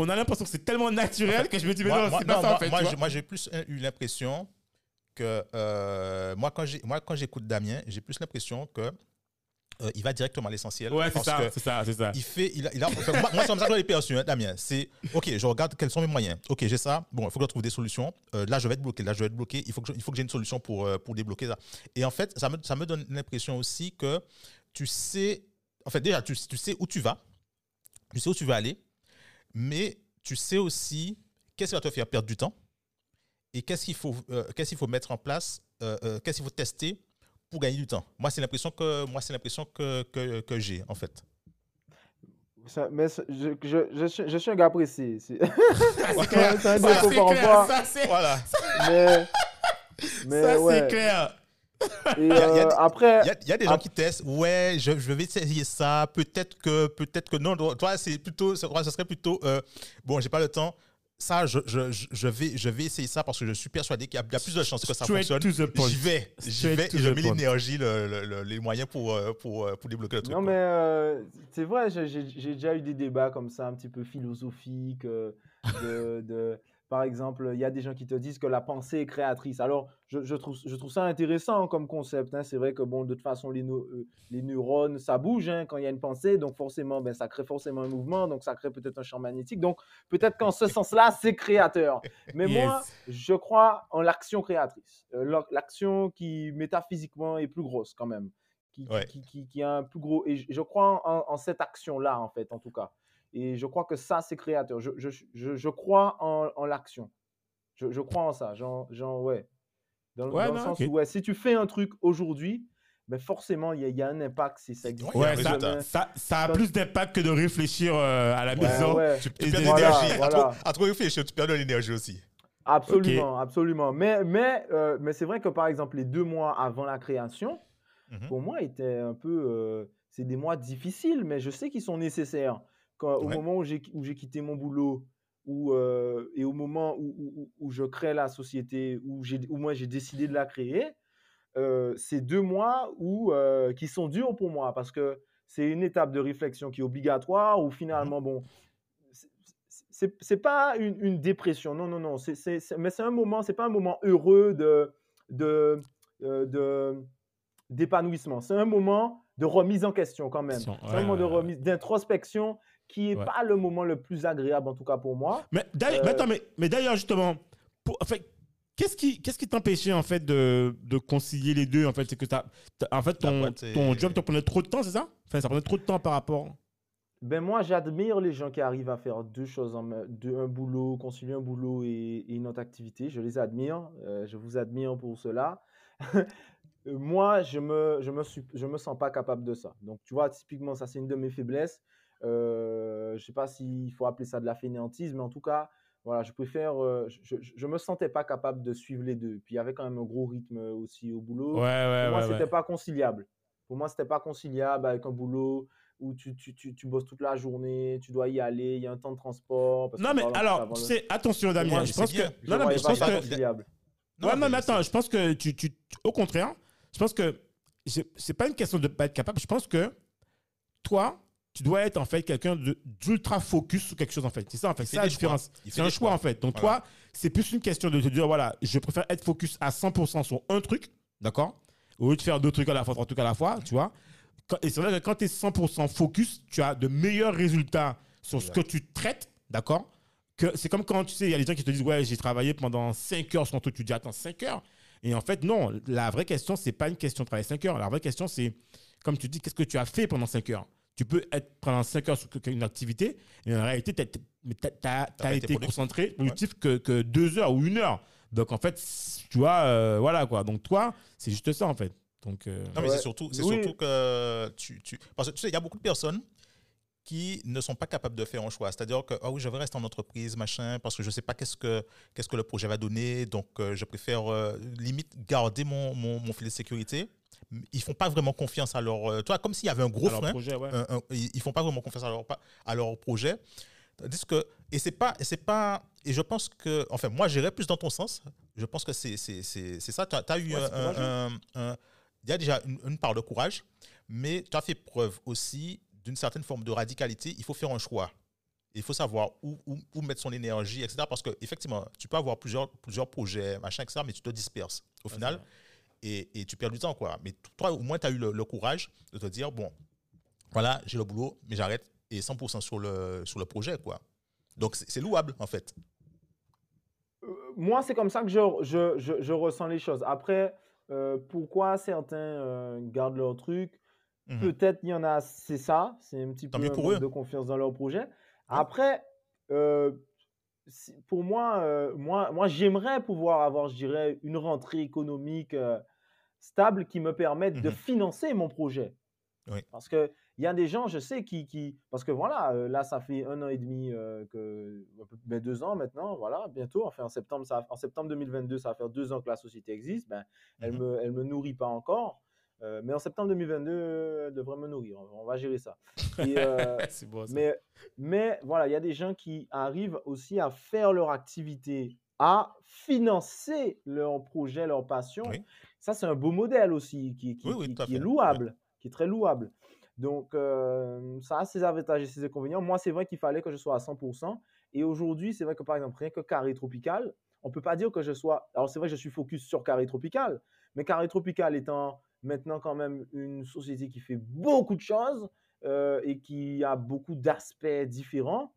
on a l'impression que c'est tellement naturel que je me dis mais Moi, non c'est pas non, ça moi- en fait moi, j'ai- vois. moi, j'ai plus eu l'impression que euh, moi, quand j'ai- moi, quand j'écoute Damien, j'ai plus l'impression que euh, il va directement à l'essentiel. ouais c'est ça c'est ça c'est ça il fait, il a, il a- moi, moi, c'est comme ça que je l'ai perçu, hein, Damien. C'est, OK, je regarde quels sont mes moyens. OK, j'ai ça. Bon, il faut que je trouve des solutions. Euh, là, je vais être bloqué. Là, je vais être bloqué. Il faut que, je- il faut que j'ai une solution pour, pour débloquer ça. Et en fait, ça me, ça me donne l'impression aussi que tu sais, en fait, déjà, tu, tu sais où tu vas. Tu sais où tu vas aller. Mais tu sais aussi qu'est-ce qui va te faire perdre du temps et qu'est-ce qu'il faut, euh, qu'est-ce qu'il faut mettre en place, euh, euh, qu'est-ce qu'il faut tester pour gagner du temps. Moi, c'est l'impression que, moi, c'est l'impression que, que, que j'ai, en fait. Ça- mais je, je, je, suis, je suis un gars précis. [laughs] C'est un ça défaut c'est par clair rapport. ça c'est Voilà. Mais, mais ça ouais. c'est clair Et y a- y a euh, des- après, Il y a, il y a des gens Ah. qui testent, ouais, je, je vais essayer ça, peut-être que, peut-être que non. Toi, c'est plutôt, ce ce serait plutôt, euh, bon, j'ai pas le temps. Ça, je, je, je- je vais, je vais essayer ça parce que je suis persuadé qu'il y a, il y a plus de chances que ça fonctionne. J'y vais, j'y vais et je mets l'énergie, le- le- le- les moyens pour, euh, pour, euh, pour débloquer le truc. Non, mais euh, c'est vrai, j'ai déjà eu des débats comme ça, un petit peu philosophiques. euh, de, de- par exemple, il y a des gens qui te disent que la pensée est créatrice. Alors, je, je trouve, je trouve ça intéressant comme concept. hein. C'est vrai que, bon, de toute façon, les, euh, les neurones, ça bouge hein, quand il y a une pensée. Donc, forcément, ben, ça crée forcément un mouvement. Donc, ça crée peut-être un champ magnétique. Donc, peut-être qu'en ce sens-là, c'est créateur. Mais [laughs] moi, je crois en l'action créatrice. Euh, l'ac- l'action qui, métaphysiquement, est plus grosse quand même. Qui, Ouais. qui, qui- qui a un plus gros. Et je, je crois en, en cette action-là, en fait, en tout cas. Et je crois que ça, c'est créateur. Je, je, je, je crois en, en l'action. Je, je crois en ça. Genre, genre ouais. Dans, Ouais, dans non, le sens où, ouais, si tu fais un truc aujourd'hui, ben forcément, il y, a- il y a un impact si ça existe. ouais ça, ça, ça a plus d'impact que de réfléchir euh, à la maison ouais. Tu, tu perds de Voilà, l'énergie. À, voilà. trop, à trop réfléchir, tu perds de l'énergie aussi. Absolument, absolument. Mais, mais, euh, mais c'est vrai que par exemple, les deux mois avant la création, Mhm. pour moi, étaient un peu. euh, c'est des mois difficiles, mais je sais qu'ils sont nécessaires. Quand, Au Ouais. moment où j'ai où j'ai quitté mon boulot où, euh, et au moment où, où- je crée la société, où, j'ai- où moi j'ai décidé de la créer, euh, c'est deux mois où, euh, qui sont durs pour moi parce que c'est une étape de réflexion qui est obligatoire où finalement, bon, c'est- c'est pas une, une dépression, non, non, non, c'est, c'est- mais c'est un moment, c'est pas un moment heureux de, de, euh, de- d'épanouissement, c'est un moment de remise en question quand même. C'est un ouais, moment de ouais, ouais. remise, d'introspection qui est Ouais. pas le moment le plus agréable en tout cas pour moi. Mais d'ailleurs, Euh, mais attends, mais, mais d'ailleurs, justement, pour, en fait, qu'est-ce qui qu'est-ce qui t'empêchait en fait de, de concilier les deux en fait, c'est que t'as, t'as- en fait ton, boîte ton job te prenait trop de temps, c'est ça? Enfin, ça prenait trop de temps par rapport? Ben moi, j'admire les gens qui arrivent à faire deux choses en même, deux, un boulot, concilier un boulot et, et une autre activité. Je les admire. euh, je vous admire pour cela. [laughs] Euh, moi, je me, je me suis, je me sens pas capable de ça. Donc, tu vois, typiquement, ça, c'est une de mes faiblesses. Euh, je sais pas s'il faut appeler ça de la fainéantise, mais en tout cas, voilà, je préfère. euh, je, je, je me sentais pas capable de suivre les deux. Puis, il y avait quand même un gros rythme aussi au boulot. Ouais, ouais, Pour moi, ouais. c'était ouais. pas conciliable. Pour moi, c'était pas conciliable avec un boulot où tu, tu, tu, tu bosses toute la journée, tu dois y aller, il y a un temps de transport. parce Non, mais alors, tu sais, attention, Damien. moi, je pense que. bien. Non, non, mais je pas pense que. conciliable. Ouais, non, mais mais attends, je pense que tu, tu, au contraire, je pense que c'est c'est pas une question de pas être capable. Je pense que toi, tu dois être en fait quelqu'un d'ultra focus sur quelque chose en fait. C'est ça en fait, c'est la différence. C'est un choix choix. en fait. Donc Voilà. toi, c'est plus une question de te dire voilà, je préfère être focus à 100% sur un truc, d'accord Au lieu de faire deux trucs à la fois, trois trucs à la fois, tu vois Et c'est vrai que quand tu es 100% focus, tu as de meilleurs résultats sur ce que tu traites, d'accord c'est comme quand tu sais, il y a des gens qui te disent Ouais, j'ai travaillé pendant 5 heures sur un truc. Tu dis Attends, 5 heures? Et en fait, non, la vraie question, c'est pas une question de travailler 5 heures. La vraie question, c'est, comme tu dis, qu'est-ce que tu as fait pendant 5 heures? Tu peux être pendant 5 heures sur une activité, et en réalité, tu as, pas été concentré, productif que, que 2 heures ou 1 heure. Donc, en fait, tu vois, euh, voilà quoi. Donc, toi, c'est juste ça, en fait. Donc, euh, Non, mais Ouais. c'est surtout, c'est Oui. surtout que tu, tu. Parce que tu sais, il y a beaucoup de personnes qui ne sont pas capables de faire un choix. C'est-à-dire que, ah oui, je vais rester en entreprise, machin, parce que je ne sais pas qu'est-ce que, qu'est-ce que le projet va donner, donc euh, je préfère euh, limite garder mon, mon, mon filet de sécurité. Ils font pas vraiment confiance à leur. euh, toi, comme s'il y avait un gros frein. projet, ouais. un- un- ils font pas vraiment confiance à leur, à leur projet. Tandis que, et c'est pas, c'est pas, et je pense que, enfin, moi, j'irais plus dans ton sens. Je pense que c'est, c'est, c'est, c'est ça. Tu as, eu Ouais, un- il y a déjà une, une part de courage, mais tu as fait preuve aussi d'une certaine forme de radicalité. Il faut faire un choix. Il faut savoir où, où, où mettre son énergie, etc. Parce que, effectivement, tu peux avoir plusieurs, plusieurs projets, machin, etc., mais tu te disperses au final. Et, et tu perds du temps, quoi. Mais toi, au moins, tu as eu le, le courage de te dire, bon, voilà, j'ai le boulot, mais j'arrête et 100% sur le, sur le projet, quoi. Donc, c'est louable, en fait. Euh, moi, c'est comme ça que je, je, je, je ressens les choses. Après, euh, pourquoi certains euh, gardent leur truc? Mhm. Peut-être il y en a, c'est ça, c'est un petit Tant peu un pour eux. de confiance dans leur projet. Après, euh, pour moi, moi, moi j'aimerais pouvoir avoir, je dirais, une rentrée économique euh, stable qui me permette de Mhm. financer mon projet. Oui. Parce qu'il y a des gens, je sais, qui. qui parce que voilà, euh, là, ça fait un an et demi, euh, que, ben, deux ans maintenant, voilà, bientôt. Enfin, en septembre, ça, en septembre 2022, ça va faire deux ans que la société existe. Ben, elle Mhm. ne me, elle me nourrit pas encore. Euh, mais en septembre 2022, elle devrait me nourrir. On, on va gérer ça. Et, euh, [laughs] c'est bon, ça. mais, mais voilà, il y a des gens qui arrivent aussi à faire leur activité, à financer leur projet, leur passion. Oui. Ça, c'est un beau modèle aussi qui, qui- Oui, oui, qui- tout à qui est louable, qui est très louable. Donc, euh, ça a ses avantages et ses inconvénients. Moi, c'est vrai qu'il fallait que je sois à 100%. Et aujourd'hui, c'est vrai que par exemple, rien que Carré Tropical, on ne peut pas dire que je sois. Alors, c'est vrai que je suis focus sur Carré Tropical, mais Carré Tropical étant maintenant quand même une société qui fait beaucoup de choses euh, et qui a beaucoup d'aspects différents,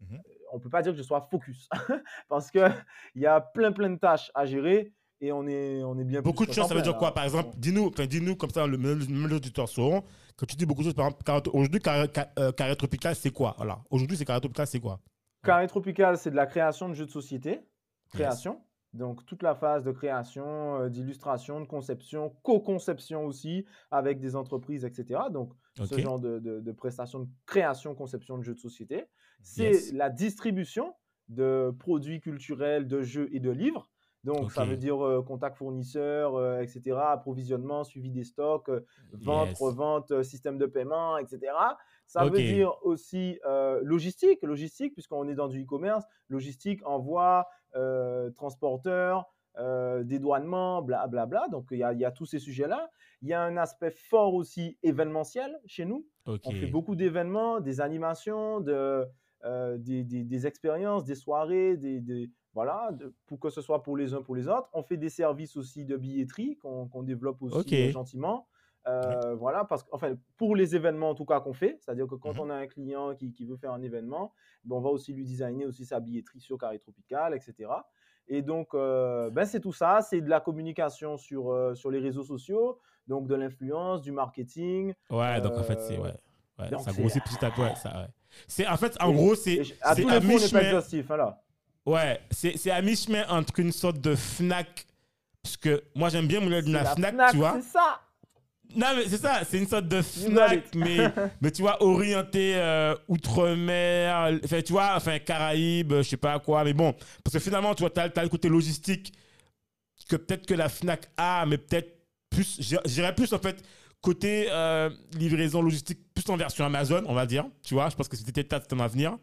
Mhm. on ne peut pas dire que je sois focus [laughs] parce qu'il y a plein, plein de tâches à gérer et on est, on est bien Beaucoup de choses, ça veut dire quoi? Par exemple, dis-nous, dis-nous comme ça, le, même auditeurs sauront. Quand tu dis beaucoup de choses, par exemple, aujourd'hui, carré, euh, carré tropical, c'est quoi? Voilà. Aujourd'hui, c'est carré tropical, c'est quoi? Carré Tropical, c'est de la création de jeux de société. Création. Donc, toute la phase de création, euh, d'illustration, de conception, co-conception aussi avec des entreprises, etc. Donc, ce genre de, de- de prestations de création, conception de jeux de société. C'est Yes. la distribution de produits culturels, de jeux et de livres. Donc, ça veut dire euh, contact fournisseur, euh, etc., approvisionnement, suivi des stocks, euh, vente, Yes. revente, système de paiement, etc. Ça veut dire aussi logistique, logistique, puisqu'on est dans du e-commerce, logistique, envoi, transporteur, dédouanement, blablabla. Donc, il y y a tous ces sujets-là. Il y a un aspect fort aussi événementiel chez nous. On fait beaucoup d'événements, des animations, de, des, des- des expériences, des soirées, des, des- voilà, de- pour que ce soit pour les uns, pour les autres. On fait des services aussi de billetterie qu'on développe aussi euh, gentiment. Euh, Voilà, parce que, enfin, pour les événements en tout cas qu'on fait, c'est-à-dire que quand Mhm. on a un client qui, qui veut faire un événement, ben, on va aussi lui designer aussi sa billetterie sur Carré Tropical, etc. Et donc, euh, ben, c'est tout ça, c'est de la communication sur, euh, sur les réseaux sociaux, donc de l'influence, du marketing, Ouais, donc en fait, c'est. Ouais. Ouais, ça grossit petit à petit. Ouais, ça, ouais. C'est, en fait, en gros, c'est. À tous les mi-chemin- hein. Ouais, c'est, à mi-chemin entre une sorte de Fnac. Parce que moi, j'aime bien mon de la, la Fnac, Fnac, tu vois. C'est ça. Non, mais c'est ça, c'est une sorte de Fnac, mais, [laughs] mais tu vois, orienté euh, outre-mer, enfin, tu vois, enfin, Caraïbes, je sais pas quoi, mais bon, parce que finalement, tu vois, t'as, t'as le côté logistique que peut-être que la Fnac a, mais peut-être plus, j'irais- j'irais plus en fait côté euh, livraison logistique, plus en version Amazon, on va dire, tu vois, je pense que c'était peut-être un avenir.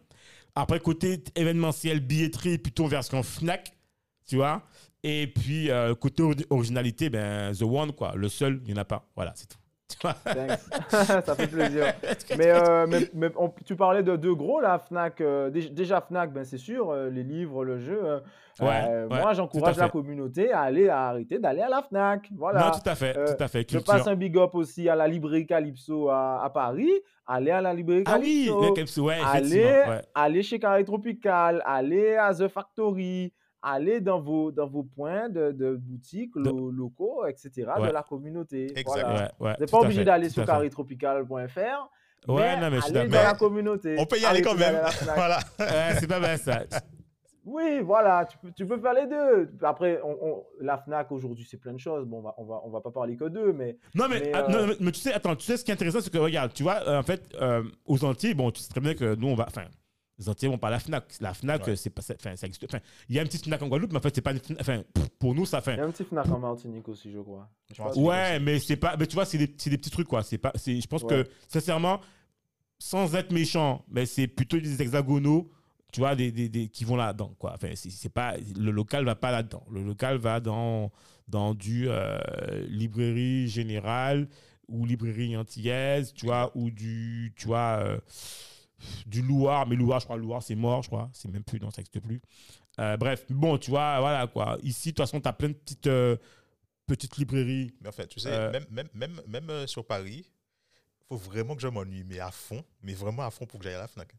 Après, côté événementiel, billetterie, plutôt version Fnac, tu vois. Et puis, euh, côté ori- originalité, ben, The One, quoi. Le seul, il n'y en a pas. Voilà, c'est tout. Tu vois Thanks. [laughs] ça fait plaisir. Mais, euh, mais, mais on- tu parlais de deux gros, là, Fnac. euh, dé- déjà, Fnac, ben, c'est sûr, euh, les livres, le jeu. Ouais, ouais, moi, j'encourage la communauté à aller à arrêter d'aller à la Fnac. Voilà. Non, tout à fait, tout à fait. Je passe un big up aussi à la librairie Calypso à, à Paris. Allez à la librairie Ah oui, Calypso. le Calypso, ouais, allez. Ouais. allez chez Carré Tropical, allez à The Factory, allez dans vos, dans vos points de, de boutiques lo- locaux, etc., Ouais. de la communauté. Voilà. Ouais, ouais, Vous n'êtes pas obligé d'aller sur carrétropical.fr. Ouais, mais non, mais je suis allez d'accord. dans la communauté. On peut y aller quand même. [laughs] voilà. Ouais, c'est pas mal ça. Oui, voilà, tu peux, tu peux faire les deux. Après, on, on- la Fnac aujourd'hui, c'est plein de choses. Bon, on va, on va, on va pas parler que d'eux, mais Non mais, Mais, ah, euh, non, mais, mais tu sais, attends, tu sais ce qui est intéressant, c'est que regarde, tu vois, euh, en fait, euh, aux Antilles, bon, tu sais très bien que nous, on va, enfin, les Antilles vont pas à la Fnac. La Fnac, Ouais. c'est pas, enfin, ça existe. Enfin, il y a une petite Fnac en Guadeloupe, mais en fait, c'est pas une Fnac- enfin, pour nous, ça fait. il y a un petit Fnac en Martinique aussi, je crois. Je Ouais, mais c'est pas, mais tu vois, c'est des, c'est des petits trucs quoi. C'est pas, c'est, je pense Ouais. que sincèrement, sans être méchant, mais c'est plutôt des hexagonaux, tu vois, des, des, des- qui vont là-dedans quoi. Enfin, c'est, c'est pas, le local va pas là-dedans. Le local va dans, dans du euh, librairie générale ou librairie antillaise, tu vois, ou du, tu vois, euh, du Loire. Mais Loire, je crois, Loire, c'est mort, je crois. C'est même plus, non, ça n'existe plus. Euh, bref, bon, tu vois, voilà quoi. Ici, de toute façon, tu as plein de petites, euh, petites librairies. Mais en fait, tu sais, Euh, même, même, même, même euh, sur Paris, il faut vraiment que je m'ennuie, mais à fond, mais vraiment à fond pour que j'aille à la Fnac.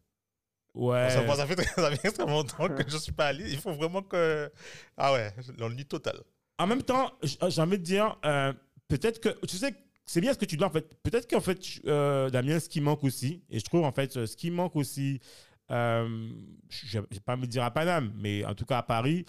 Ouais. Ça, ça fait, ça fait extrêmement [laughs] longtemps que je ne suis pas allé. Il faut vraiment que. Ah ouais, l'ennui total. En même temps, j'ai envie de dire, peut-être que, tu sais, c'est bien ce que tu dis en fait. Peut-être qu'en fait, euh, Damien, ce qui manque aussi, et je trouve en fait, ce qui manque aussi, euh, je ne vais pas me dire à Paname, mais en tout cas à Paris,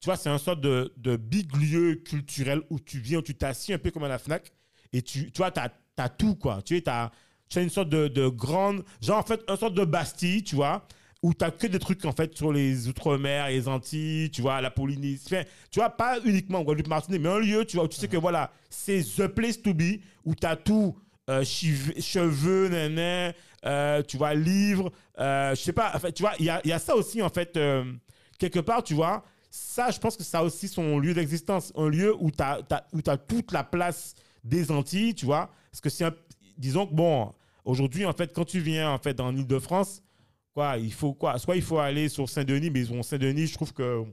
tu vois, c'est un sorte de, de big lieu culturel où tu viens, où tu t'assis un peu comme à la Fnac, et tu, tu vois, tu as, tout, quoi. Tu sais, tu as une sorte de, de grande, genre en fait, une sorte de Bastille, tu vois, où tu as que des trucs en fait sur les Outre-mer, les Antilles, tu vois, la Polynésie. Enfin, tu vois, pas uniquement en Guadeloupe, Martinique, mais un lieu, tu vois, où tu sais que voilà, c'est the place to be, où tu as tout, euh, cheveux, nanan, euh, tu vois, livres, euh, je sais pas, en fait, tu vois, il y a, y a ça aussi, en fait, euh, quelque part, tu vois, ça, je pense que ça a aussi son lieu d'existence, un lieu où tu as, où t'as toute la place des Antilles, tu vois, parce que c'est un, disons que, bon, aujourd'hui, en fait, quand tu viens, en fait, dans l'île de France, quoi, il faut quoi? Soit il faut aller sur Saint-Denis, mais bon, Saint-Denis, je trouve que.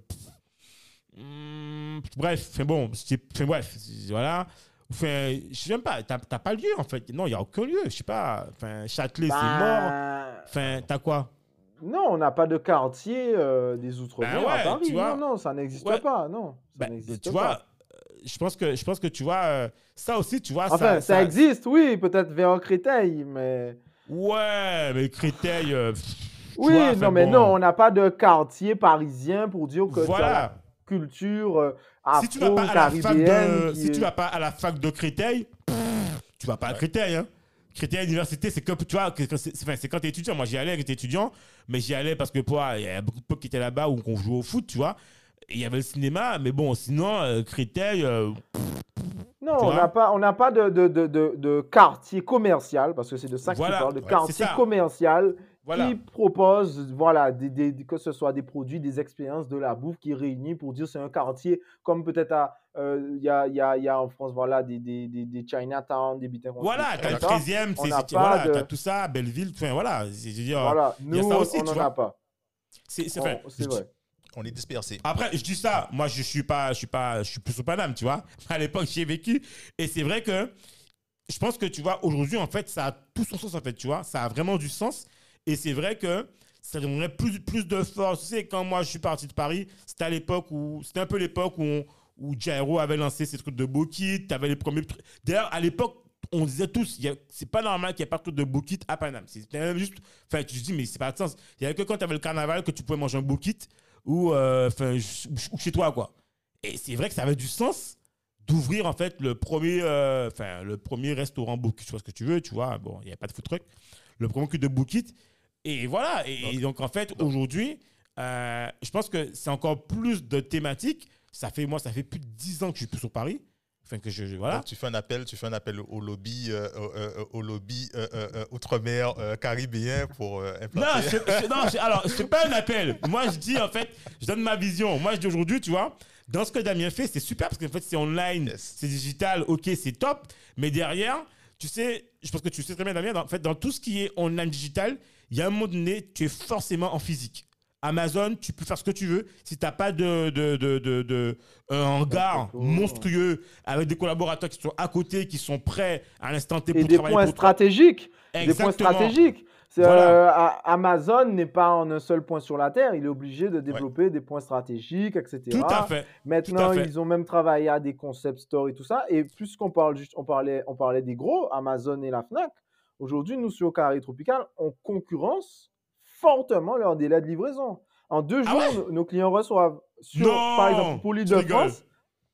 Hmm, bref, enfin bon, c'est- enfin, bref, voilà. Enfin, je sais même pas, t'as pas lieu en fait. Non, il n'y a aucun lieu, je sais pas. Enfin, Châtelet, c'est mort. Ben, Enfin, t'as quoi? Non, on n'a pas de quartier euh, des Outre-mer Ben ouais, à Paris. tu vois. non, non, ça n'existe Ouais. pas. Non, ça Ben, Tu pas. vois, euh, je pense que, je pense que tu vois, euh, ça aussi, tu vois. Enfin, ça, existe, oui, peut-être vers Créteil, mais. Ouais, mais Créteil. euh, pff, Oui, vois, non, mais bon. non, on n'a pas de quartier parisien pour dire que tu as Voilà. culture euh, Si tu vas pas à la fac de, si tu vas pas à la fac de Créteil, pff, tu vas pas à Créteil, hein. Créteil Université, c'est comme, tu vois, que- que c'est quand t'es étudiant. Moi, j'y allais j'étais étudiant, mais j'y allais parce que, il y a beaucoup de potes qui étaient là-bas où on jouait au foot, tu vois. Il y avait le cinéma, mais bon, sinon, euh, Créteil, euh, Non, Tu on n'a pas, on n'a pas de, de, de, quartier commercial, parce que c'est de ça que Voilà, tu parles, de ouais, quartier commercial voilà. qui propose, voilà, des, des- que ce soit des produits, des expériences, de la bouffe qui réunit pour dire c'est un quartier, comme peut-être à, euh, il y, a, il y, a, y a en France, voilà, des, des, des, des Chinatown, des bitins Voilà, ça. t'as le 13e, On c'est, voilà, de- t'as tout ça, Belleville, enfin, voilà. C'est, je veux dire, Voilà, il y a nous, ça aussi, on tu n'en vois. a pas. c'est, c'est, vrai. On est dispersé. Après, je dis ça, moi je suis pas, je suis pas, je suis plus au Paname, tu vois. [laughs] À l'époque, j'y ai vécu, et c'est vrai que je pense que tu vois aujourd'hui, en fait, ça a tout son sens, en fait, tu vois. Ça a vraiment du sens, et c'est vrai que ça donnerait plus, plus de force. Tu sais, quand moi je suis parti de Paris, c'était à l'époque où, c'était un peu l'époque où, où Jairo avait lancé ses trucs de Bokit, tu avais les premiers. D'ailleurs, à l'époque, on disait tous, c'est pas normal qu'il n'y ait pas de truc de Bokit à Paname. C'était même juste, enfin, tu te dis, mais c'est pas de sens. Il y avait que quand tu avais le carnaval que tu pouvais manger un Bokit ou, euh, ou chez toi, quoi. Et c'est vrai que ça avait du sens d'ouvrir, en fait, le premier, euh, enfin, le premier restaurant Bokit, tu vois ce que tu veux, tu vois. Bon, il n'y a pas de food truck. Le premier cul de Bokit. Et voilà. Et, et donc, en fait, aujourd'hui, euh, je pense que c'est encore plus de thématiques. Ça fait, moi, ça fait plus de 10 ans que je suis plus sur Paris. Enfin, que je, je- voilà. Donc, tu fais un appel, tu fais un appel au lobby, euh, euh, au lobby outre-mer caribéen pour euh, Non, implanter. c'est- c'est- non, alors, c'est pas un appel. Moi, je dis, en fait, je donne ma vision. Moi, je dis aujourd'hui, tu vois, dans ce que Damien fait, c'est super parce qu'en fait, c'est online, Yes. c'est digital, ok, c'est top. Mais derrière, tu sais, je pense que tu sais très bien, Damien, dans, en fait, dans tout ce qui est online digital, il y a un moment donné, tu es forcément en physique. Amazon, tu peux faire ce que tu veux. Si tu n'as pas de, de, de, de, de- un hangar monstrueux avec des collaborateurs qui sont à côté, qui sont prêts à l'instant T Et pour des travailler points pour stratégiques. Des points stratégiques. Voilà. euh, Amazon n'est pas en un seul point sur la Terre. Il est obligé de développer des points stratégiques, etc. Tout à fait. Maintenant, Tout à fait. ils ont même travaillé à des concept stores et tout ça. Et puisqu'on parle juste, on parlait, on parlait des gros, Amazon et la Fnac. Aujourd'hui, nous, sur Carré Tropical, on concurrence fortement leur délai de livraison. En deux Ah jours, ouais? nos- nos clients reçoivent, sur, Non par exemple, pour l'île de. France.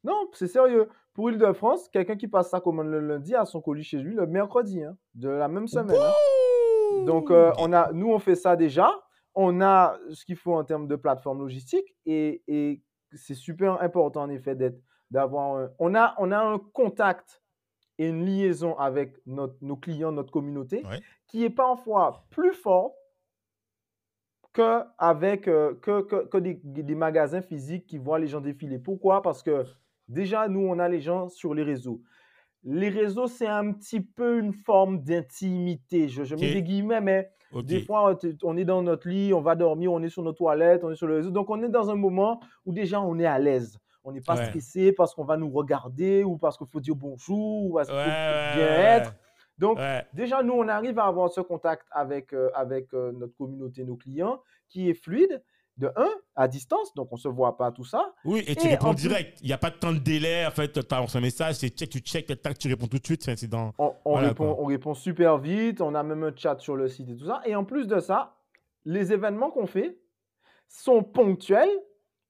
Non, c'est sérieux. Pour l'île de France, quelqu'un qui passe sa commande le lundi a son colis chez lui le mercredi hein, de la même semaine. hein. Donc, euh, on a, nous, on fait ça déjà. On a ce qu'il faut en termes de plateforme logistique et, et c'est super important, en effet, d'être, d'avoir un- on, a, on a un contact et une liaison avec notre- nos clients, notre communauté, Ouais. qui est parfois plus fort que, avec, euh, que, que, que des, des magasins physiques qui voient les gens défiler. Pourquoi? Parce que déjà, nous, on a les gens sur les réseaux. Les réseaux, c'est un petit peu une forme d'intimité. Je, je mets des guillemets, mais des fois, on est dans notre lit, on va dormir, on est sur nos toilettes, on est sur le réseau. Donc, on est dans un moment où déjà, on est à l'aise. On n'est pas Ouais. stressé parce qu'on va nous regarder ou parce qu'il faut dire bonjour ou parce qu'il faut bien être. Donc, ouais. déjà, nous, on arrive à avoir ce contact avec, euh, avec euh, notre communauté, nos clients, qui est fluide, de un, à distance, donc on ne se voit pas tout ça. Oui, et tu Et réponds en direct. Il n'y a pas de temps de délai. En fait, tu as un message, c'est check, tu check, tac, tu réponds tout de suite. C'est dans. On, on Voilà, répond, on répond super vite, on a même un chat sur le site et tout ça. Et en plus de ça, les événements qu'on fait sont ponctuels.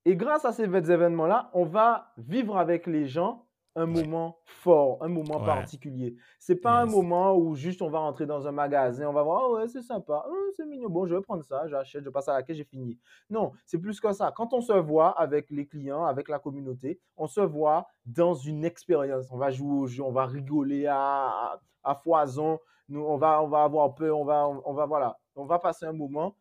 Et grâce à ces événements-là, on va vivre avec les gens un moment fort, un moment Ouais. particulier. C'est pas un moment où juste on va rentrer dans un magasin, on va voir, Ah ouais, c'est sympa, Ah, c'est mignon, bon, je vais prendre ça, j'achète, je passe à la caisse, j'ai fini. Non, c'est plus que ça. Quand on se voit avec les clients, avec la communauté, on se voit dans une expérience. On va jouer au jeu, on va rigoler à, à, à foison, nous, on, va, on va avoir peur, on va, on va, voilà, on va passer un moment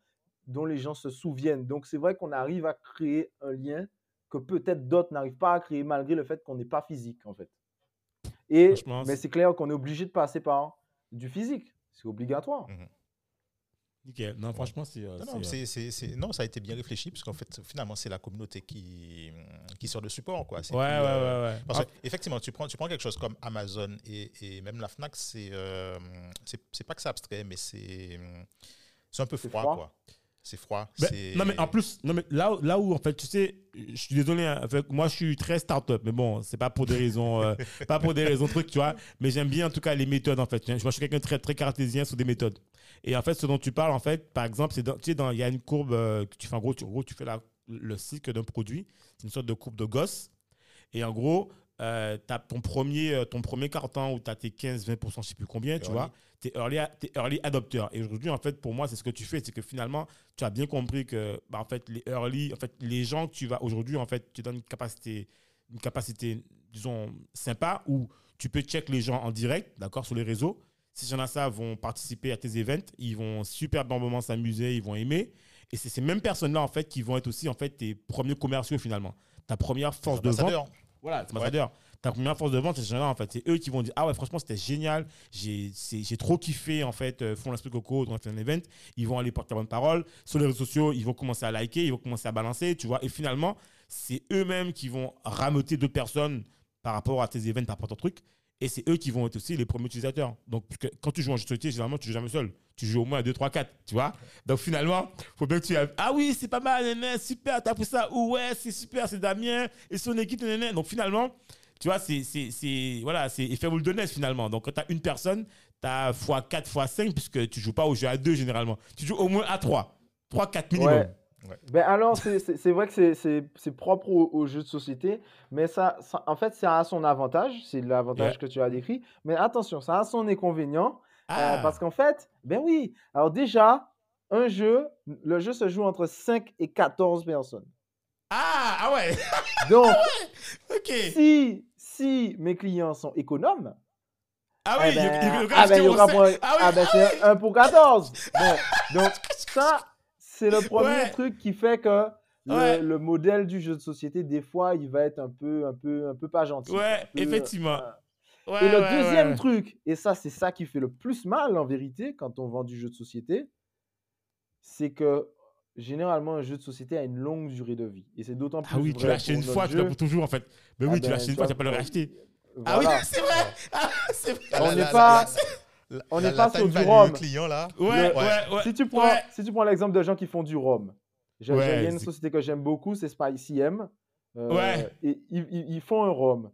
dont les gens se souviennent. Donc, c'est vrai qu'on arrive à créer un lien que peut-être d'autres n'arrivent pas à créer malgré le fait qu'on n'est pas physique, en fait. Et, mais c'est- clair qu'on est obligé de passer par du physique. C'est obligatoire. Nickel. Non, franchement, c'est. euh, Non, c'est, non, euh, c'est- non, ça a été bien réfléchi, parce qu'en fait, finalement, c'est la communauté qui, qui sort de support. Quoi. Ouais, plus, ouais, euh, ouais, ouais. Parce Ah, que, effectivement, tu prends, tu prends quelque chose comme Amazon et, et même la Fnac, c'est euh, c'est pas que c'est abstrait, mais c'est c'est un peu froid, froid. quoi. C'est froid. Ben, non, mais en plus, non, mais là, où- là où, en fait, tu sais, je suis désolé, hein, fait, moi, je suis très start-up, mais bon, c'est pas pour des raisons, euh, [laughs] pas pour des raisons trucs, tu vois, mais j'aime bien, en tout cas, les méthodes, en fait. Moi, je suis quelqu'un de très, très cartésien sur des méthodes. Et en fait, ce dont tu parles, en fait, par exemple, c'est dans, tu sais, dans, il y a une courbe euh, que tu fais, en gros, tu, en gros, tu fais la, le cycle d'un produit, c'est une sorte de courbe de gosse. Et en gros, tu as ton premier, euh, ton premier carton où tu as tes 15-20%, je sais plus combien, tu vois, tu es early, t'es early adopter. Et aujourd'hui, en fait, pour moi, c'est ce que tu fais, c'est que finalement, tu as bien compris que, bah, en fait, les early, en fait, les gens que tu vas aujourd'hui, en fait, tu donnes une capacité, une capacité, disons, sympa où tu peux check les gens en direct, d'accord, sur les réseaux. Ces gens-là, ça, vont participer à tes events, ils vont super bonnement s'amuser, ils vont aimer. Et c'est ces mêmes personnes-là, en fait, qui vont être aussi, en fait, tes premiers commerciaux, finalement. Ta première force de vente. Voilà, c'est ambassadeur. Ta première force de vente, c'est ces gens-là, en fait. C'est eux qui vont dire Ah ouais, franchement, c'était génial. J'ai trop kiffé, en fait, euh, font l'esprit coco, fait un event. Ils vont aller porter la bonne parole. Sur les réseaux sociaux, ils vont commencer à liker, ils vont commencer à balancer, tu vois. Et finalement, c'est eux-mêmes qui vont rameuter d'autres personnes par rapport à tes événements, par rapport à ton truc. Et c'est eux qui vont être aussi les premiers utilisateurs. Donc, quand tu joues en jeu de société, généralement, tu joues jamais seul. Tu joues au moins à 2, 3, 4, tu vois. Donc, finalement, faut bien que tu aies- Ah oui, c'est pas mal, néné, super, t'as pris ça. Ou ouais, c'est super, c'est Damien et son équipe, néné. Donc, finalement, tu vois, c'est, c'est, c'est, voilà, c'est effet boule de neige, finalement. Donc, quand tu as une personne, tu as x4, x5, puisque tu joues pas au jeu à 2 généralement. Tu joues au moins à 3. 3, 4 minimum. Ouais. Ben alors, c'est- c'est c'est vrai que c'est- propre aux, aux jeux de société, mais ça, ça- en fait, ça a son avantage, c'est l'avantage Yeah. que tu as décrit, mais attention, ça a son inconvénient, euh, Ah, parce qu'en fait, ben oui, alors déjà, un jeu, le jeu se joue entre 5 et 14 personnes. ah, ah ouais, Donc, [laughs] ok. si, si mes clients sont économes, Ah eh oui, ben, il- il- il- ah ben, il y aura pour- ah oui, ah ben, c'est 1 pour 14. [laughs] Bon, donc ça, c'est le premier Ouais. truc qui fait que le, Ouais. le modèle du jeu de société, des fois, il va être un peu, un peu, un peu pas gentil. Ouais, peu, effectivement. euh, Ouais, Et le deuxième truc, et ça, c'est ça qui fait le plus mal en vérité quand on vend du jeu de société, c'est que généralement, un jeu de société a une longue durée de vie. Et c'est d'autant plus Ah oui, tu vrai l'as acheté une fois, tu l'as pour toujours en fait. Mais Ah oui, tu ben, l'as acheté une fois, tu vas pas le euh, racheter. Ah oui, Voilà. [laughs] c'est vrai. Ah, c'est vrai. On n'est pas- la- on n'est pas sur time du rhum. client là. Ouais, Le- ouais, ouais. si tu prends, ouais. si tu prends l'exemple de gens qui font du rhum, il y a une c'est- société que j'aime beaucoup, c'est Spicy M. Euh, Ouais. Et ils, font un rhum.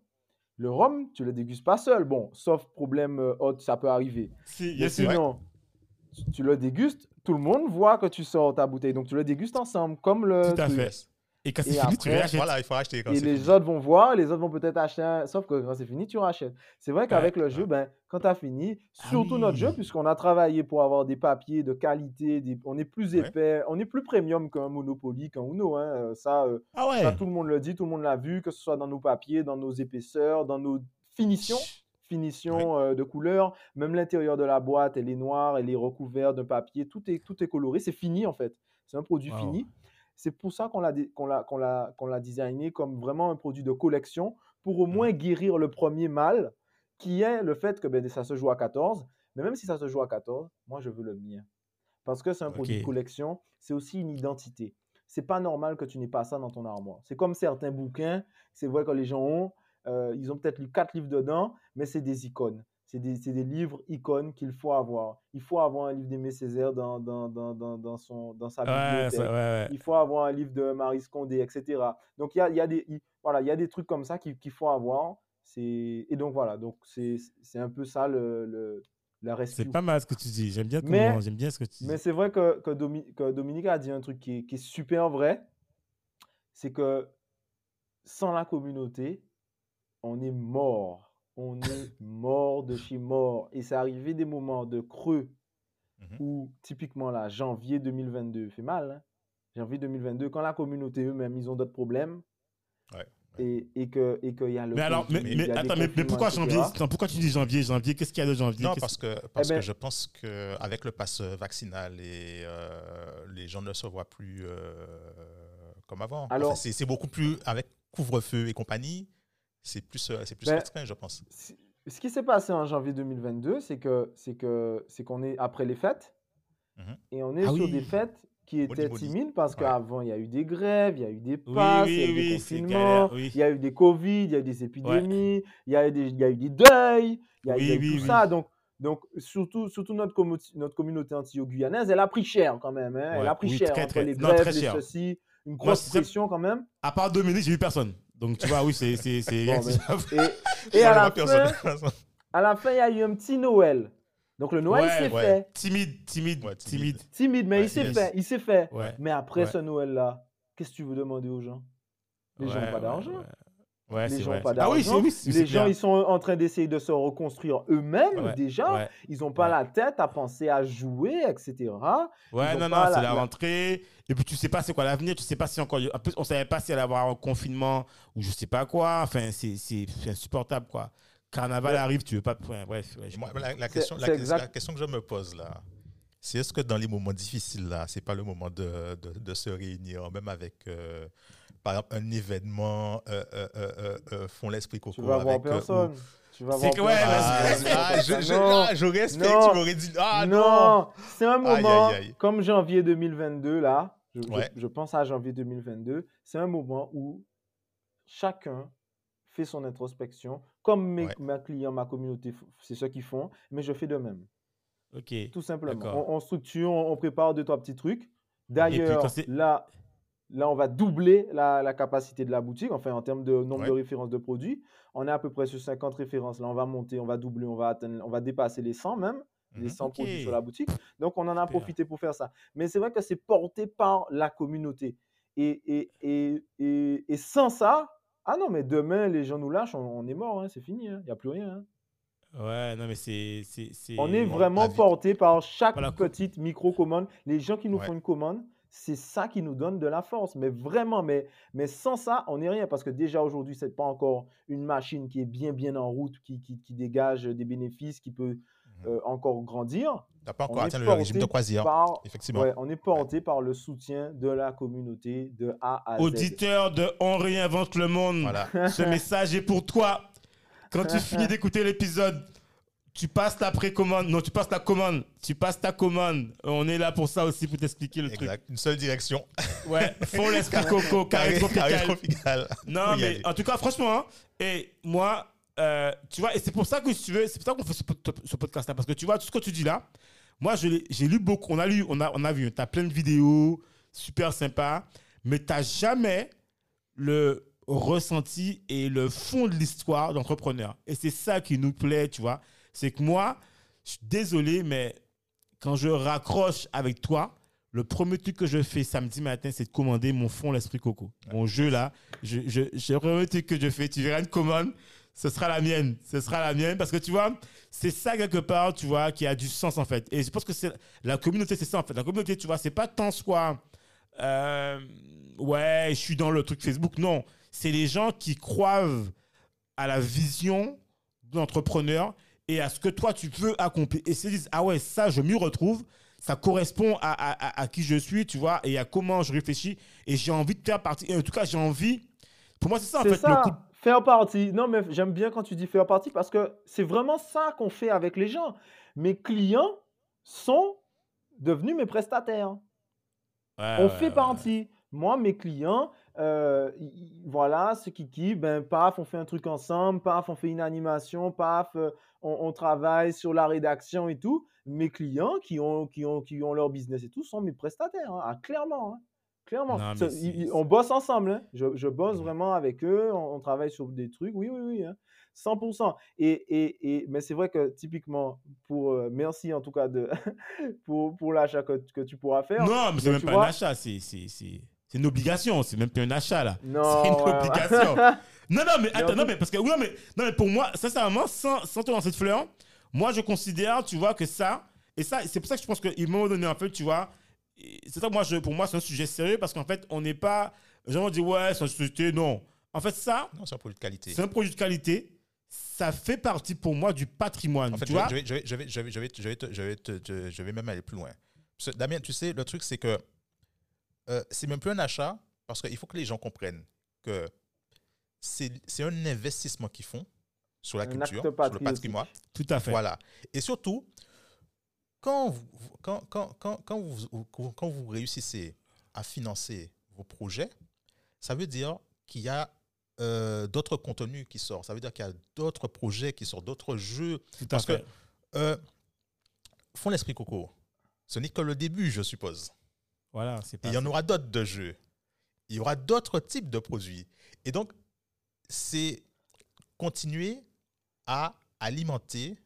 Le rhum, tu le dégustes pas seul. Bon, sauf problème euh, autre, ça peut arriver. Si, yes, sinon, tu- tu le dégustes, tout le monde voit que tu sors ta bouteille. Donc tu le dégustes ensemble, comme le Tout à truc. fait. Et quand c'est fini, tu après, réachètes. Voilà, il faut acheter quand Et les fini. autres vont voir, les autres vont peut-être acheter un. Sauf que quand c'est fini, tu rachètes. C'est vrai qu'avec le jeu, ben, quand tu as fini, Ah surtout notre jeu, puisqu'on a travaillé pour avoir des papiers de qualité, des- on est plus Ouais. épais, on est plus premium qu'un Monopoly, qu'un Uno. Hein. euh, Ça, euh, Ah ça, tout le monde le dit, tout le monde l'a vu, que ce soit dans nos papiers, dans nos épaisseurs, dans nos finitions, finitions euh, de couleurs. Même l'intérieur de la boîte, elle est noire, elle est recouverte d'un papier, tout est, tout est coloré. C'est fini en fait. C'est un produit Wow. fini. C'est pour ça qu'on l'a qu'on l'a qu'on l'a- qu'on l'a designé comme vraiment un produit de collection pour au moins guérir le premier mal, qui est le fait que ben, ça se joue à 14. Mais même si ça se joue à 14, moi je veux le mien. Parce que c'est un produit de collection, c'est aussi une identité. C'est pas normal que tu n'aies pas ça dans ton armoire. C'est comme certains bouquins, c'est vrai que les gens ont, euh, ils ont peut-être lu quatre livres dedans, mais c'est des icônes. C'est des, des livres icônes qu'il faut avoir. Il faut avoir un livre d'Aimé Césaire dans, dans, dans, dans, dans son, dans sa Ouais, bibliothèque. ça- ouais, ouais. Il faut avoir un livre de Marie Scondé, etc. Donc, il y a, y, a des- il- voilà, il y a des trucs comme ça qu'il faut avoir. Et donc, voilà. Donc, c'est un peu ça le, le-. C'est pas mal ce que tu dis. J'aime bien Mais- comment, j'aime bien ce que tu dis. Mais c'est vrai que, que, Domi- que Dominique a dit un truc qui est, qui est super vrai. C'est que sans la communauté, on est mort. On est mort de chez mort. Et c'est arrivé des moments de creux Mhm. où, typiquement là, janvier 2022 fait mal. hein. Janvier 2022, quand la communauté eux-mêmes, ils ont d'autres problèmes. Ouais, Et, et que et qu'il y a le Mais alors, mais, attends, mais, pourquoi janvier? Attends, Pourquoi tu dis janvier Janvier, qu'est-ce qu'il y a de janvier? Non, parce que, parce ben- que je pense qu'avec le pass vaccinal, et, euh, les gens ne se voient plus euh, comme avant. Alors- c'est beaucoup plus avec couvre-feu et compagnie. C'est plus, euh, c'est plus Ben, restreint, je pense. Ce qui s'est passé en janvier 2022, c'est que c'est que c'est qu'on est après les fêtes Mhm. et on est Ah sur oui. des fêtes qui étaient timides parce Ouais. qu'avant il y a eu des grèves, il y a eu des Oui, passes, il y a oui, eu des oui, c'est confinements, oui. il y a eu des Covid, il y a eu des épidémies, il, y a eu des, il y a eu des deuils, il y a, il y a Oui, eu oui, tout oui. ça. Donc, donc surtout, surtout notre, commu- notre communauté anti-guyanaise, elle a pris cher quand même. hein, Elle Ouais, a pris oui, cher très, entre très- les grèves, très les ceci, une grosse pression quand même. À part Dominique, j'ai vu personne. Donc tu vois, oui, c'est. c'est- c'est- Bon, [laughs] Et, à la fin, personne. à la fin, il y a eu un petit Noël. Donc le Noël Ouais, s'est ouais. fait. Timide, timide, Ouais, timide. timide. Mais Ouais, il s'est yes. fait. Il s'est fait. Ouais. Mais après Ouais. ce Noël-là, qu'est-ce que tu veux demander aux gens? Les gens n'ont pas ouais, d'argent. Ouais. Les c'est gens vrai. n'ont pas Ah oui, d'argent. Les gens, ils sont en train d'essayer de se reconstruire eux-mêmes Ouais, déjà. ouais. Ils n'ont pas ouais. la tête à penser à jouer, etc. Ouais, Ils non, non, c'est la- rentrée. Et puis, tu sais pas c'est quoi l'avenir. Tu sais pas si encore. En plus, on savait pas si allait avoir un confinement ou je sais pas quoi. Enfin, c'est insupportable, quoi. Carnaval Ouais. arrive, tu veux pas. ouais, bref. ouais, je Moi, comprends. la, question, la, c'est la exact. question que je me pose là, c'est est-ce que dans les moments difficiles là, c'est pas le moment de, de, de se réunir, même avec, euh, par exemple, un événement, euh, euh, euh, font l'esprit Tu coco vas voir avec. euh, personne. Tu vas C'est voir que- ouais, Ah, je, je, Non. j'aurais espéré Non. tu m'aurais dit ah non. non, c'est un moment, aïe, aïe. comme janvier 2022, là, je, je- Ouais. je pense à janvier 2022, c'est un moment où chacun fait son introspection, comme mes, Ouais. mes clients, ma communauté, c'est ce qu'ils font, mais je fais de même, Ok. tout simplement. On, on structure, on, on prépare deux, trois petits trucs. D'ailleurs, là, là, on va doubler la, la capacité de la boutique, enfin en termes de nombre de références de produits. On est à peu près sur 50 références. Là, on va monter, on va doubler, on va atteindre, on va dépasser les 100 même les Mhm. 100 Ok. produits sur la boutique. Donc, on en a profité pour faire ça. Mais c'est vrai que c'est porté par la communauté. Et, et, et, et, et sans ça, ah non, mais demain, les gens nous lâchent, on, on est mort, hein, c'est fini, il n'y a plus rien. hein. Ouais, non, mais c'est. On est vraiment porté par chaque Voilà, petite micro-commande. Les gens qui nous Ouais. font une commande, c'est ça qui nous donne de la force. Mais vraiment, mais, mais sans ça, on n'est rien. Parce que déjà aujourd'hui, ce n'est pas encore une machine qui est bien, bien en route, qui, qui, qui dégage des bénéfices, qui peut Mhm. euh, encore grandir. T'as pas encore atteint le régime de croisière, par- effectivement. Ouais, on est porté par le soutien de la communauté de A à Z. Auditeur de On réinvente le monde. Voilà. Ce message est pour toi. Quand tu finis d'écouter l'épisode, tu passes la précommande. Non, tu passes la commande. Tu passes ta commande. On est là pour ça aussi, pour t'expliquer le Exact. Une seule direction. truc. [laughs] Ouais, fond l'esprit coco, carré Carré tropical. tropical. Non, mais en tout cas, franchement, hein, et moi, euh, tu vois, et c'est pour ça que si tu veux, c'est pour ça qu'on fait ce, ce podcast-là, parce que tu vois, tout ce que tu dis là, moi, j'ai lu beaucoup, on a lu, on a, on a vu, tu as plein de vidéos, super sympa, mais tu n'as jamais le, ressenti et le fond de l'histoire d'entrepreneur. Et c'est ça qui nous plaît, tu vois. C'est que moi, je suis désolé, mais quand je raccroche avec toi, le premier truc que je fais samedi matin, c'est de commander mon fond l'esprit coco. Mon jeu là, je, je, je, le premier truc que je fais, tu verras une commande, ce sera la mienne. Ce sera la mienne parce que tu vois, c'est ça quelque part, tu vois, qui a du sens en fait. Et je pense que c'est la communauté, c'est ça en fait. La communauté, tu vois, c'est pas tant soit, euh, ouais, je suis dans le truc Facebook. Non, c'est les gens qui croient à la vision de l'entrepreneur et à ce que toi tu peux accomplir. Et se disent, ah ouais, ça, je m'y retrouve ça correspond à, à, à, qui je suis, tu vois, et à comment je réfléchis. Et j'ai envie de faire partie. Et en tout cas, j'ai envie. Pour moi, c'est ça, en fait. Ça. Faire partie. Non, mais j'aime bien quand tu dis faire partie parce que c'est vraiment ça qu'on fait avec les gens. Mes clients sont devenus mes prestataires. on fait partie. Moi, mes clients, euh, voilà, ce qui ben, paf, on fait un truc ensemble, paf, on fait une animation, paf, euh, on, travaille sur la rédaction et tout. Mes clients qui ont, qui ont, qui ont leur business et tout sont mes prestataires, hein, ah, clairement. Hein, clairement. on bosse ensemble. Hein. Je, bosse vraiment avec eux, on, travaille sur des trucs, oui, oui, oui. 100%. Et, et, et, mais c'est vrai que typiquement, pour, euh, merci en tout cas de, [laughs] pour, pour l'achat que, que, tu pourras faire. Non, mais c'est même pas un achat, c'est c'est une obligation, c'est même plus un achat là. [laughs] Non. C'est une obligation. [laughs] non, non, mais attends, non, mais parce que, oui, mais, non, mais pour moi, sincèrement, sans, sans te lancer de fleurs, moi je considère, tu vois, que ça, et ça, c'est pour ça que je pense qu'à un moment donné, en fait, tu vois, c'est ça, moi, je, pour moi, c'est un sujet sérieux parce qu'en fait, on n'est pas, les gens vont dire, ouais, c'est une société, non. En fait, ça, c'est un produit de qualité. C'est un produit de qualité. Ça fait partie pour moi du patrimoine. En fait, tu je, vois? Je, vais, je, vais, je, vais, je, vais, je, vais, je, vais, je, je vais même aller plus loin. Damien, tu sais, le truc, c'est que euh, c'est même plus un achat parce qu'il faut que les gens comprennent que c'est un investissement qu'ils font sur la culture, sur le patrimoine. Tout à fait. Voilà. Et surtout, quand vous, quand, quand, quand, quand, vous, quand vous réussissez à financer vos projets, ça veut dire qu'il y a euh, d'autres contenus qui sortent. Ça veut dire qu'il y a d'autres projets qui sortent, d'autres jeux. Tout parce que euh, Fond l'esprit coco, ce n'est que le début, je suppose. Voilà, Il y en aura d'autres de jeux. Il y aura d'autres types de produits. Et donc, c'est continuer à alimenter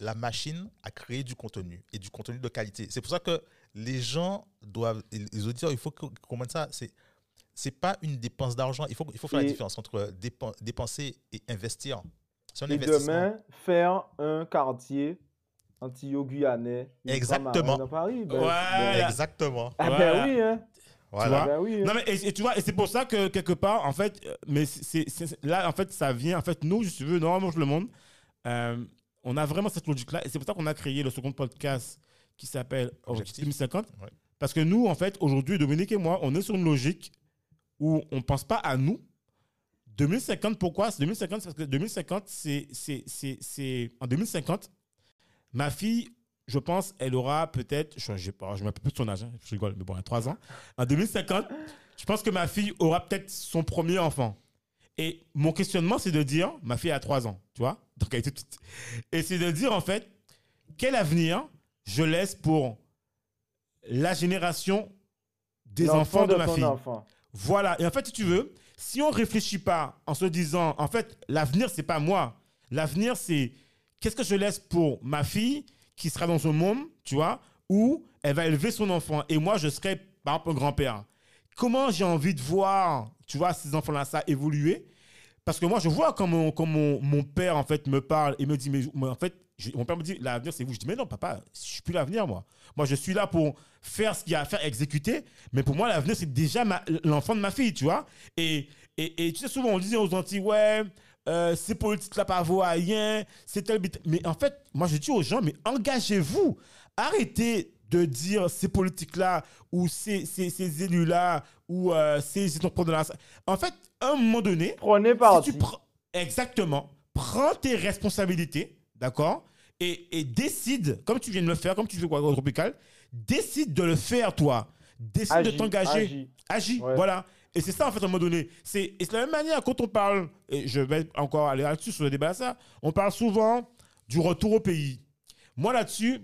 la machine à créer du contenu et du contenu de qualité. C'est pour ça que les gens doivent, les auditeurs, il faut qu'on comprenne ça. C'est c'est pas une dépense d'argent. Il faut, il faut faire la différence entre dépenser et investir. Un et demain, faire un quartier anti-guyanais. Exactement. Dans Paris. Ben, ouais, ben, exactement. Ah ben oui, hein. Voilà. Oui, hein. Non, mais, et, tu vois, et c'est pour ça que quelque part, en fait, euh, mais c'est, là, en fait, ça vient, en fait, nous, je veux, normalement, je le monde, euh, on a vraiment cette logique-là, et c'est pour ça qu'on a créé le second podcast qui s'appelle Objectif 2050. Parce que nous, en fait, aujourd'hui, Dominique et moi, on est sur une logique où on ne pense pas à nous. 2050, pourquoi? 2050, parce que 2050, c'est, c'est, en 2050, Ma fille, je pense, elle aura peut-être, je ne sais pas, je plus de son âge, hein, je rigole, mais bon, a 3 ans. En 2050, je pense que ma fille aura peut-être son premier enfant. Et mon questionnement, c'est de dire, ma fille a 3 ans, tu vois, donc elle était petite. Et c'est de dire, en fait, quel avenir je laisse pour la génération des enfants de, ma fille. Voilà. Et en fait, si tu veux, si on ne réfléchit pas en se disant, en fait, l'avenir, c'est pas moi. L'avenir, c'est qu'est-ce que je laisse pour ma fille qui sera dans un monde, tu vois, où elle va élever son enfant et moi, je serai, par exemple, grand-père. Comment j'ai envie de voir, tu vois, ces enfants-là, ça évoluer? Parce que moi, je vois quand, mon, mon, père, en fait, me parle et me dit, mais, en fait, mon père me dit, l'avenir, c'est vous. Je dis, mais non, papa, je suis plus l'avenir, moi. Moi, je suis là pour faire ce qu'il y a à faire, exécuter. Mais pour moi, l'avenir, c'est déjà l'enfant de ma fille, tu vois. Et, et, et, tu sais, souvent, on disait aux Antilles, ouais, euh, ces politiques-là pas rien, c'est tel Mais en fait, moi je dis aux gens, mais engagez-vous. Arrêtez de dire ces politiques-là ou ces, ces, ces élus-là ou euh, ces entrepreneurs. En fait, à un moment donné, prenez parti. Exactement. Prends tes responsabilités, d'accord et, et, décide, comme tu viens de le faire, comme tu fais quoi, tropical, décide de le faire, toi. Décide de t'engager. Agis. Voilà. Et c'est ça, en fait, à un moment donné. C'est de la même manière, quand on parle, et je vais encore aller là-dessus sur le débat, ça, on parle souvent du retour au pays. Moi, là-dessus,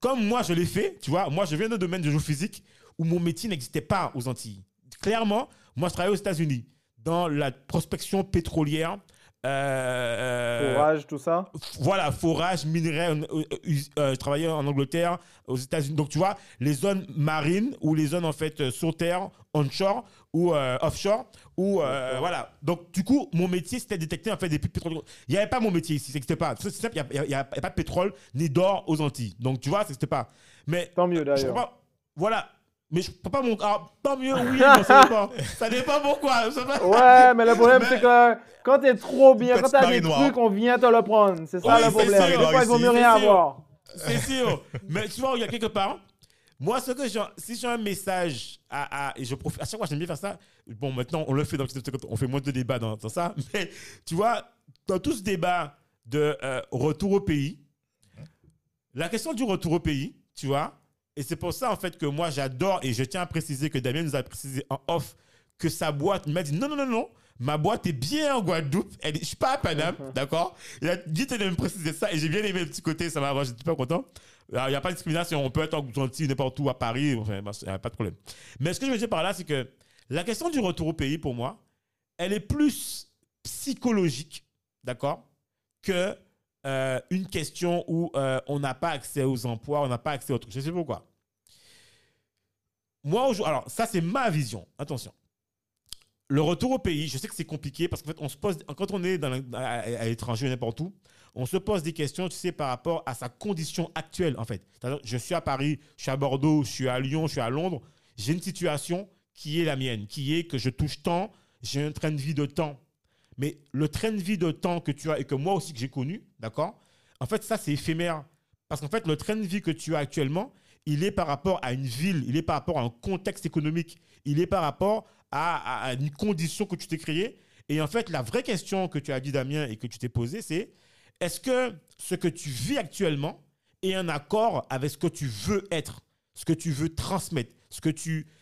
comme moi, je l'ai fait, tu vois, moi, je viens d'un domaine de jeu physique où mon métier n'existait pas aux Antilles. Clairement, moi, je travaillais aux États-Unis. dans la prospection pétrolière. Euh, Forage, tout ça? voilà, forage, minerai, euh, euh, euh, je travaillais en Angleterre, aux États-Unis. Donc, tu vois, les zones marines ou les zones, en fait, euh, sur terre, onshore ou euh, offshore. Ou, euh, voilà. Donc, du coup, mon métier, c'était détecter, en fait, des pétrole. Il n'y avait pas mon métier ici. C'était pas. C'est simple, il n'y a, a- pas de pétrole ni d'or aux Antilles. Donc, tu vois, c'était pas. Mais. Tant mieux d'ailleurs. Voilà. Mais je peux pas mon. Ah, tant mieux, oui, mais ça dépend. [laughs] ça dépend pourquoi. Ça Ouais, mais le problème, Mais- [laughs] c'est que quand t'es trop bien, quand Petite t'as des marinoire. trucs, on vient te le prendre. C'est ça Oui, le c'est problème. sûr, Des fois, il vaut mieux rien c'est sûr. avoir. C'est sûr. Mais tu vois, il y a quelque part. Moi, ce que j'ai, si j'ai un message à, à- et je profite, à chaque fois, j'aime bien faire ça. Bon, maintenant, on le fait dans on fait moins de débats dans, dans ça. [laughs] Mais tu vois, dans tout ce débat de euh, retour au pays, la question du retour au pays, tu vois, et c'est pour ça, en fait, que moi, j'adore, et je tiens à préciser que Damien nous a précisé en off que sa boîte, m'a dit non, non, non, non, ma boîte est bien en Guadeloupe, elle je suis pas à Paname, [laughs] d'accord? Il a dit de me préciser ça, et j'ai bien aimé le petit côté, ça m'a, j'étais pas content. Alors, Il n'y a pas de discrimination, on peut être en gentil n'importe où à Paris, enfin, il n'y a pas de problème. Mais ce que je veux dire par là, c'est que la question du retour au pays, pour moi, elle est plus psychologique, d'accord, que euh, une question où euh, on n'a pas accès aux emplois, on n'a pas accès aux trucs. Je sais pourquoi. Moi, alors ça, c'est ma vision. Attention. Le retour au pays, je sais que c'est compliqué parce qu'en fait, on se pose, quand on est à, à l'étranger, n'importe où, on se pose des questions, tu sais, par rapport à sa condition actuelle, en fait. Je suis à Paris, je suis à Bordeaux, je suis à Lyon, je suis à Londres. J'ai une situation qui est la mienne, qui est que je touche tant, j'ai un train de vie de temps. Mais le train de vie de temps que tu as et que moi aussi que j'ai connu, d'accord En fait, ça, c'est éphémère. Parce qu'en fait, le train de vie que tu as actuellement, il est par rapport à une ville, il est par rapport à un contexte économique, il est par rapport à, une condition que tu t'es créée. Et en fait, la vraie question que tu as dit, Damien, et que tu t'es posée, c'est est-ce que ce que tu vis actuellement est en accord avec ce que tu veux être, ce que tu veux transmettre, ce,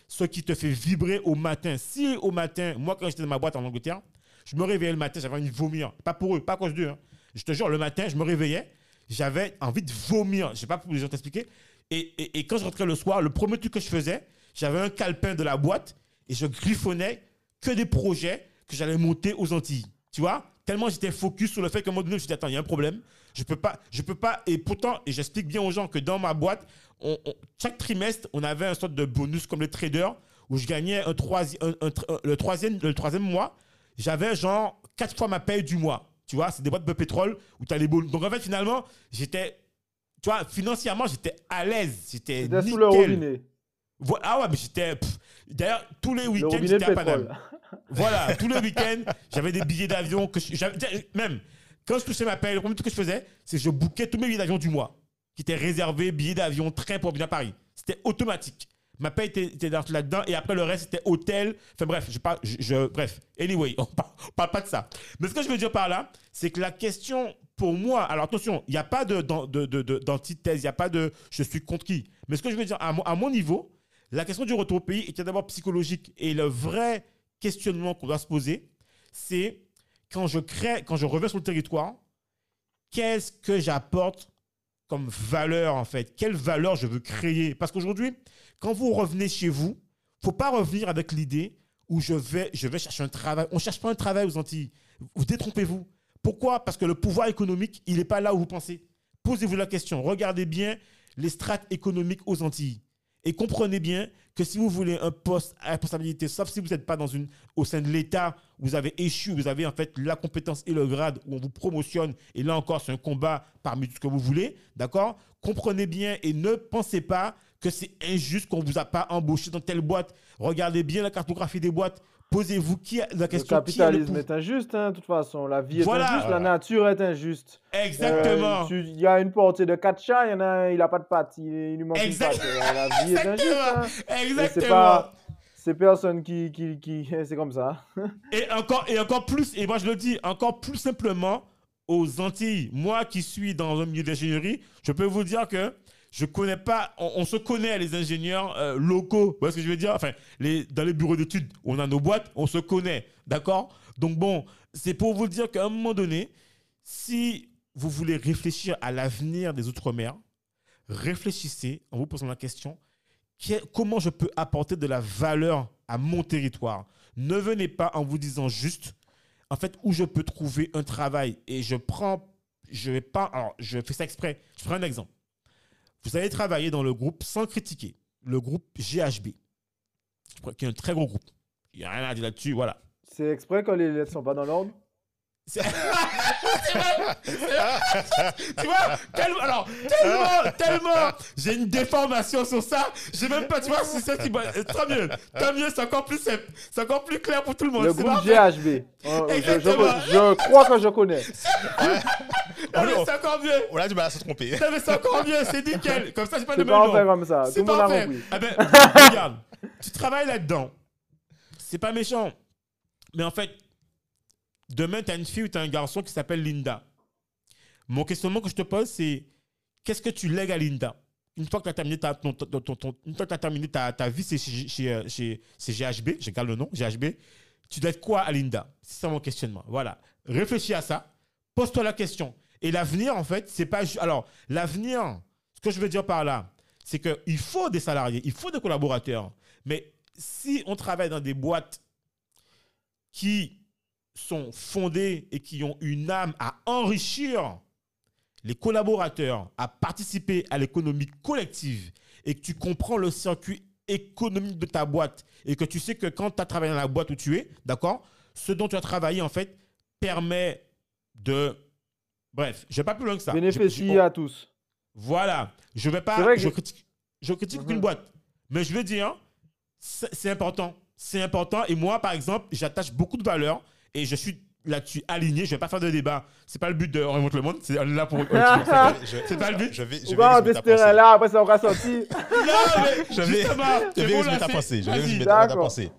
ce qui te fait vibrer au matin? Si au matin, moi, quand j'étais dans ma boîte en Angleterre, je me réveillais le matin, j'avais envie de vomir. Pas pour eux, pas à cause d'eux. hein. Je te jure, le matin, je me réveillais, j'avais envie de vomir. Je sais pas pour les gens t'expliquer. Et, et, quand je rentrais le soir, le premier truc que je faisais, j'avais un calepin de la boîte et je griffonnais que des projets que j'allais monter aux Antilles. Tu vois? Tellement j'étais focus sur le fait un moment donné, je me attends, il y a un problème. Je peux pas, je peux pas. Et pourtant, et j'explique bien aux gens que dans ma boîte, chaque trimestre, on avait un sorte de bonus comme les traders où je gagnais un- le, troisième, le troisième mois, j'avais genre quatre fois ma paye du mois. Tu vois, c'est des boîtes de pétrole où tu as les bonus. Donc en fait, finalement, j'étais, tu vois, financièrement, j'étais à l'aise. J'étais nickel. sous le robinet. Ah ouais, mais j'étais. D'ailleurs, tous les Le week-ends, j'étais à Paname. Voilà, tous les week-ends, j'avais des billets d'avion. que je- Même quand je touchais ma paye, le premier truc que je faisais, c'est que je bookais tous mes billets d'avion du mois, qui étaient réservés, billets d'avion, train pour venir à Paris. C'était automatique. Ma paye était, était dans- là-dedans et après le reste, c'était hôtel. Enfin bref, je parle, je, bref. Anyway, [laughs] on parle, parle pas de ça. Mais ce que je veux dire par là, c'est que la question pour moi, alors attention, il n'y a pas de- d'an- de- de- de- d'antithèse, il n'y a pas de je suis contre qui. Mais ce que je veux dire, à mon, à mon niveau, la question du retour au pays était d'abord psychologique. Et le vrai questionnement qu'on doit se poser, c'est quand je crée, quand je reviens sur le territoire, qu'est-ce que j'apporte comme valeur en fait? Quelle valeur je veux créer? Parce qu'aujourd'hui, quand vous revenez chez vous, faut pas revenir avec l'idée où je vais, je vais chercher un travail. On cherche pas un travail aux Antilles. Vous détrompez-vous. Pourquoi? Parce que le pouvoir économique, il n'est pas là où vous pensez. Posez-vous la question. Regardez bien les strates économiques aux Antilles. Et comprenez bien que si vous voulez un poste à responsabilité, sauf si vous n'êtes pas dans une, au sein de l'État, vous avez échu, vous avez en fait la compétence et le grade où on vous promotionne, et là encore, c'est un combat parmi tout ce que vous voulez, d'accord? Comprenez bien et ne pensez pas que c'est injuste qu'on ne vous a pas embauché dans telle boîte. Regardez bien la cartographie des boîtes. Posez-vous qui a, la Le question qui a le capitalisme pouvoir. est injuste, hein, de toute façon. La vie est Voilà. injuste, la Voilà. nature est injuste. Exactement. Euh, Il y a une portée de quatre chats, il y en a un, il n'a pas de pattes, il, il lui manque Exact- une patte. Euh, La vie est injuste. hein. Exactement. c'est pas. C'est personne qui. qui, qui [laughs] c'est comme ça. [laughs] Et encore, et encore plus, et moi je le dis, encore plus simplement aux Antilles. Moi qui suis dans un milieu d'ingénierie, je peux vous dire que je connais pas, on, se connaît les ingénieurs euh, locaux. Vous voyez ce que je veux dire? Dans les bureaux d'études, on a nos boîtes, on se connaît. D'accord? Donc bon, c'est pour vous dire qu'à un moment donné, si vous voulez réfléchir à l'avenir des Outre-mer, réfléchissez en vous posant la question que- comment je peux apporter de la valeur à mon territoire? Ne venez pas en vous disant juste, en fait, où je peux trouver un travail. Et je prends, je vais pas, alors, je fais ça exprès. Je prends un exemple. Vous allez travailler dans le groupe sans critiquer, le groupe GHB, qui est un très gros groupe. Il n'y a rien à dire là-dessus, voilà. C'est exprès quand les lettres sont pas dans l'ordre? C'est vrai, [laughs] c'est vrai. tu vois, tellement, alors, tellement, tellement, j'ai une déformation sur ça. J'ai même pas, tu vois, c'est ça qui m'a. Tant mieux, tant mieux, c'est encore plus simple. C'est encore plus clair pour tout le monde. Le groupe. GHB. Oh, je, je crois que je connais. [laughs] Non, mais c'est encore mieux. On a du mal à se tromper. Non, mais c'est encore mieux, c'est [laughs] nickel. Comme ça, j'ai pas de C'est fait nom. comme ça. C'est parfait. Ah ben, regarde, [laughs] tu travailles là-dedans. C'est pas méchant. Mais en fait, demain, tu as une fille ou tu as un garçon qui s'appelle Linda. Mon questionnement que je te pose, c'est qu'est-ce que tu lègues à Linda? Une fois que tu as terminé ta, ton- ton- ton- ton- une fois que t'as terminé ta, ta vie, c'est chez, chez, euh, chez- c'est GHB, je garde le nom, GHB. Tu lègues quoi à Linda? C'est ça mon questionnement. Voilà. Réfléchis à ça. Pose-toi la question. Et l'avenir, en fait, c'est pas. Alors, l'avenir, ce que je veux dire par là, c'est qu'il faut des salariés, il faut des collaborateurs. Mais si on travaille dans des boîtes qui sont fondées et qui ont une âme à enrichir les collaborateurs, à participer à l'économie collective et que tu comprends le circuit économique de ta boîte et que tu sais que quand tu as travaillé dans la boîte où tu es, d'accord, ce dont tu as travaillé, en fait, permet de... Bref, je vais pas plus loin que ça. Bénéficie Je- je- à tous. voilà. Je vais pas. C'est vrai que- Je critique, je critique Mhm. aucune boîte. Mais je veux dire, c'est important. C'est important. Et moi, par exemple, j'attache beaucoup de valeur et je suis là-dessus aligné. Je vais pas faire de débat. C'est pas le but de On remonte le monde. C'est on est là pour. [laughs] C'est pas le but. Je vais, je vais on pensée. là, après ça aura sorti [laughs] Non, mais Je vais- Je vais bon, résumer ta pensée. Je vais résumer ta pensée.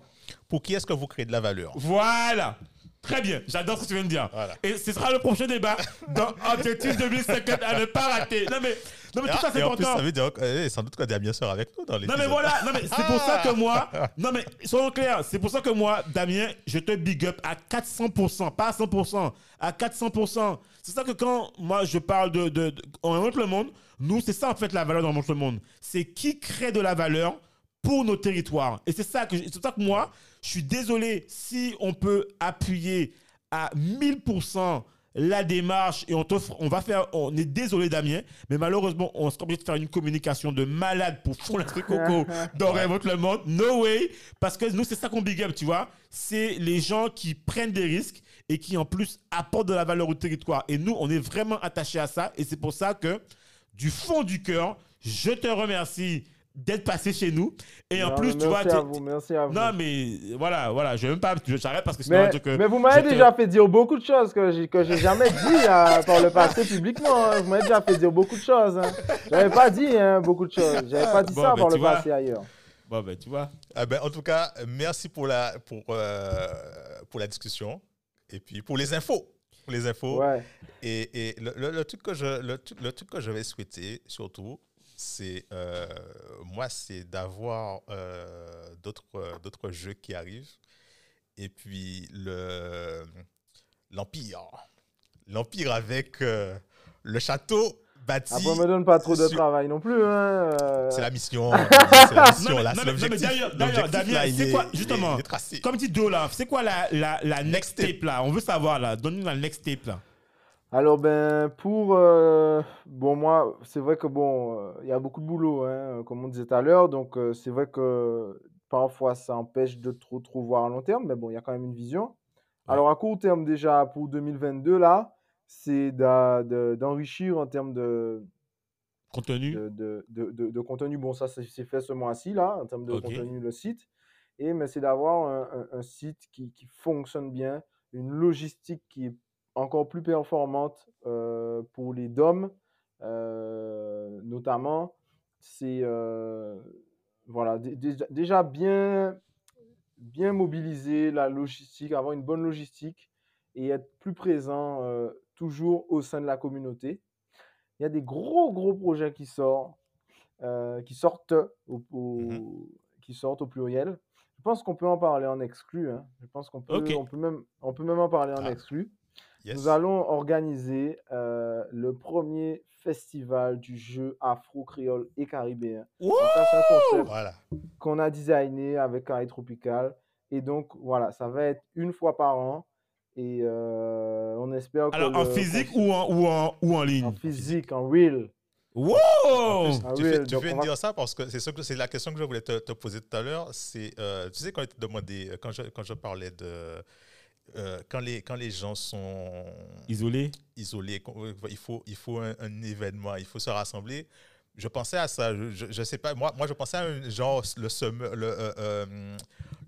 Pour qui est-ce que vous créez de la valeur? Voilà. Très bien. J'adore ce que tu viens de dire. Voilà. Et ce sera le prochain débat dans Objectif 2050 à ne pas rater. Non, mais, non, mais tout ça, c'est Et en plus, important. ça veut dire eh, sans doute que Damien sera avec nous dans les Non mais voilà, non mais c'est pour ça que moi, [laughs] non mais soyons clairs, c'est pour ça que moi, Damien, je te big up à 400%, pas à 100%, à 400%. C'est ça que quand moi je parle de, de, de- on remonte le monde, nous c'est ça en fait la valeur dans remonte le monde, c'est qui crée de la valeur pour nos territoires. Et c'est ça que, c'est ça que moi, je suis désolé si on peut appuyer à 1000% la démarche et on t'offre, on va faire, on est désolé Damien, mais malheureusement on sera obligé de faire une communication de malade pour fond l'esprit coco dans Révolte le monde. No way, parce que nous c'est ça qu'on big up, tu vois. C'est les gens qui prennent des risques et qui en plus apportent de la valeur au territoire. Et nous on est vraiment attachés à ça et c'est pour ça que du fond du cœur, je te remercie d'être passé chez nous et en plus tu vois, Merci à vous, merci à vous. non mais voilà, voilà, je vais même pas, j'arrête parce que sinon on Mais, va dire que mais vous m'avez te- déjà fait dire beaucoup de choses que j'ai que j'ai jamais dit [laughs] euh, par le passé publiquement. hein. Vous m'avez déjà fait dire beaucoup de choses. Hein. J'avais pas dit hein, beaucoup de choses. J'avais pas dit Bon, ça ben, par le vois. passé ailleurs. Bon ben tu vois. Ah ben, en tout cas, merci pour la, pour, euh, pour la discussion et puis pour les infos. Pour les infos. Ouais. Et, et le, le- le truc que je, le, truc- le truc que je vais souhaiter, surtout, c'est, euh, moi, c'est d'avoir euh, d'autres, euh, d'autres jeux qui arrivent. Et puis, le, l'Empire. L'Empire avec euh, le château bâti. Après, me donne pas trop de sur- travail non plus. Hein. euh. C'est la mission. [laughs] c'est la mission, Non, là. C'est l'objectif. d'ailleurs- il c'est est- quoi, est- justement, est. Comme dit Do là, c'est quoi la, la, la next tape là? On veut savoir là, donne-nous la next tape là. Alors, ben, pour. euh, bon, moi, c'est vrai que, bon, euh, il y a beaucoup de boulot, hein, comme on disait tout à l'heure. Donc, euh, c'est vrai que parfois, ça empêche de trop, trop voir à long terme. Mais bon, il y a quand même une vision. Alors, à court terme, déjà, pour 2022, là, c'est d'enrichir en termes de, Contenu. de, de, de- de- de contenu. Bon, ça, c'est fait ce mois-ci, là, en termes de contenu, le site. Et, mais c'est d'avoir un, un- un site qui, qui fonctionne bien, une logistique qui est encore plus performante euh, pour les DOM, euh, notamment. C'est euh, voilà, dé- déjà, bien, bien mobiliser la logistique, avoir une bonne logistique et être plus présent toujours au sein de la communauté. Il y a des gros, gros projets qui sortent, qui sortent au, au- Mhm. qui sortent au pluriel. Je pense qu'on peut en parler en exclu. hein. Je pense qu'on peut, on peut, même, on peut même en parler en Ah. exclu. Yes. Nous allons organiser euh, le premier festival du jeu afro-créole et caribéen. Ça, c'est un concept Voilà. qu'on a designé avec Carré Tropical. Et donc, voilà, ça va être une fois par an. Et euh, on espère que. Alors, en le- physique ou en, ou en, ou en ligne? En physique, en real. Wow tu oui, fais, tu va- dire ça parce que c'est ça que- c'est la question que je voulais te, te poser tout à l'heure. C'est, euh, tu sais, quand, je te demandais- quand, je, quand je parlais de. Euh, quand, les, quand les gens sont Isolé isolés, qu'on- euh, il faut, il faut un, un événement, il faut se rassembler. Je pensais à ça, je, je, je sais pas, moi, moi je pensais à un genre, le, summer- le, euh, euh,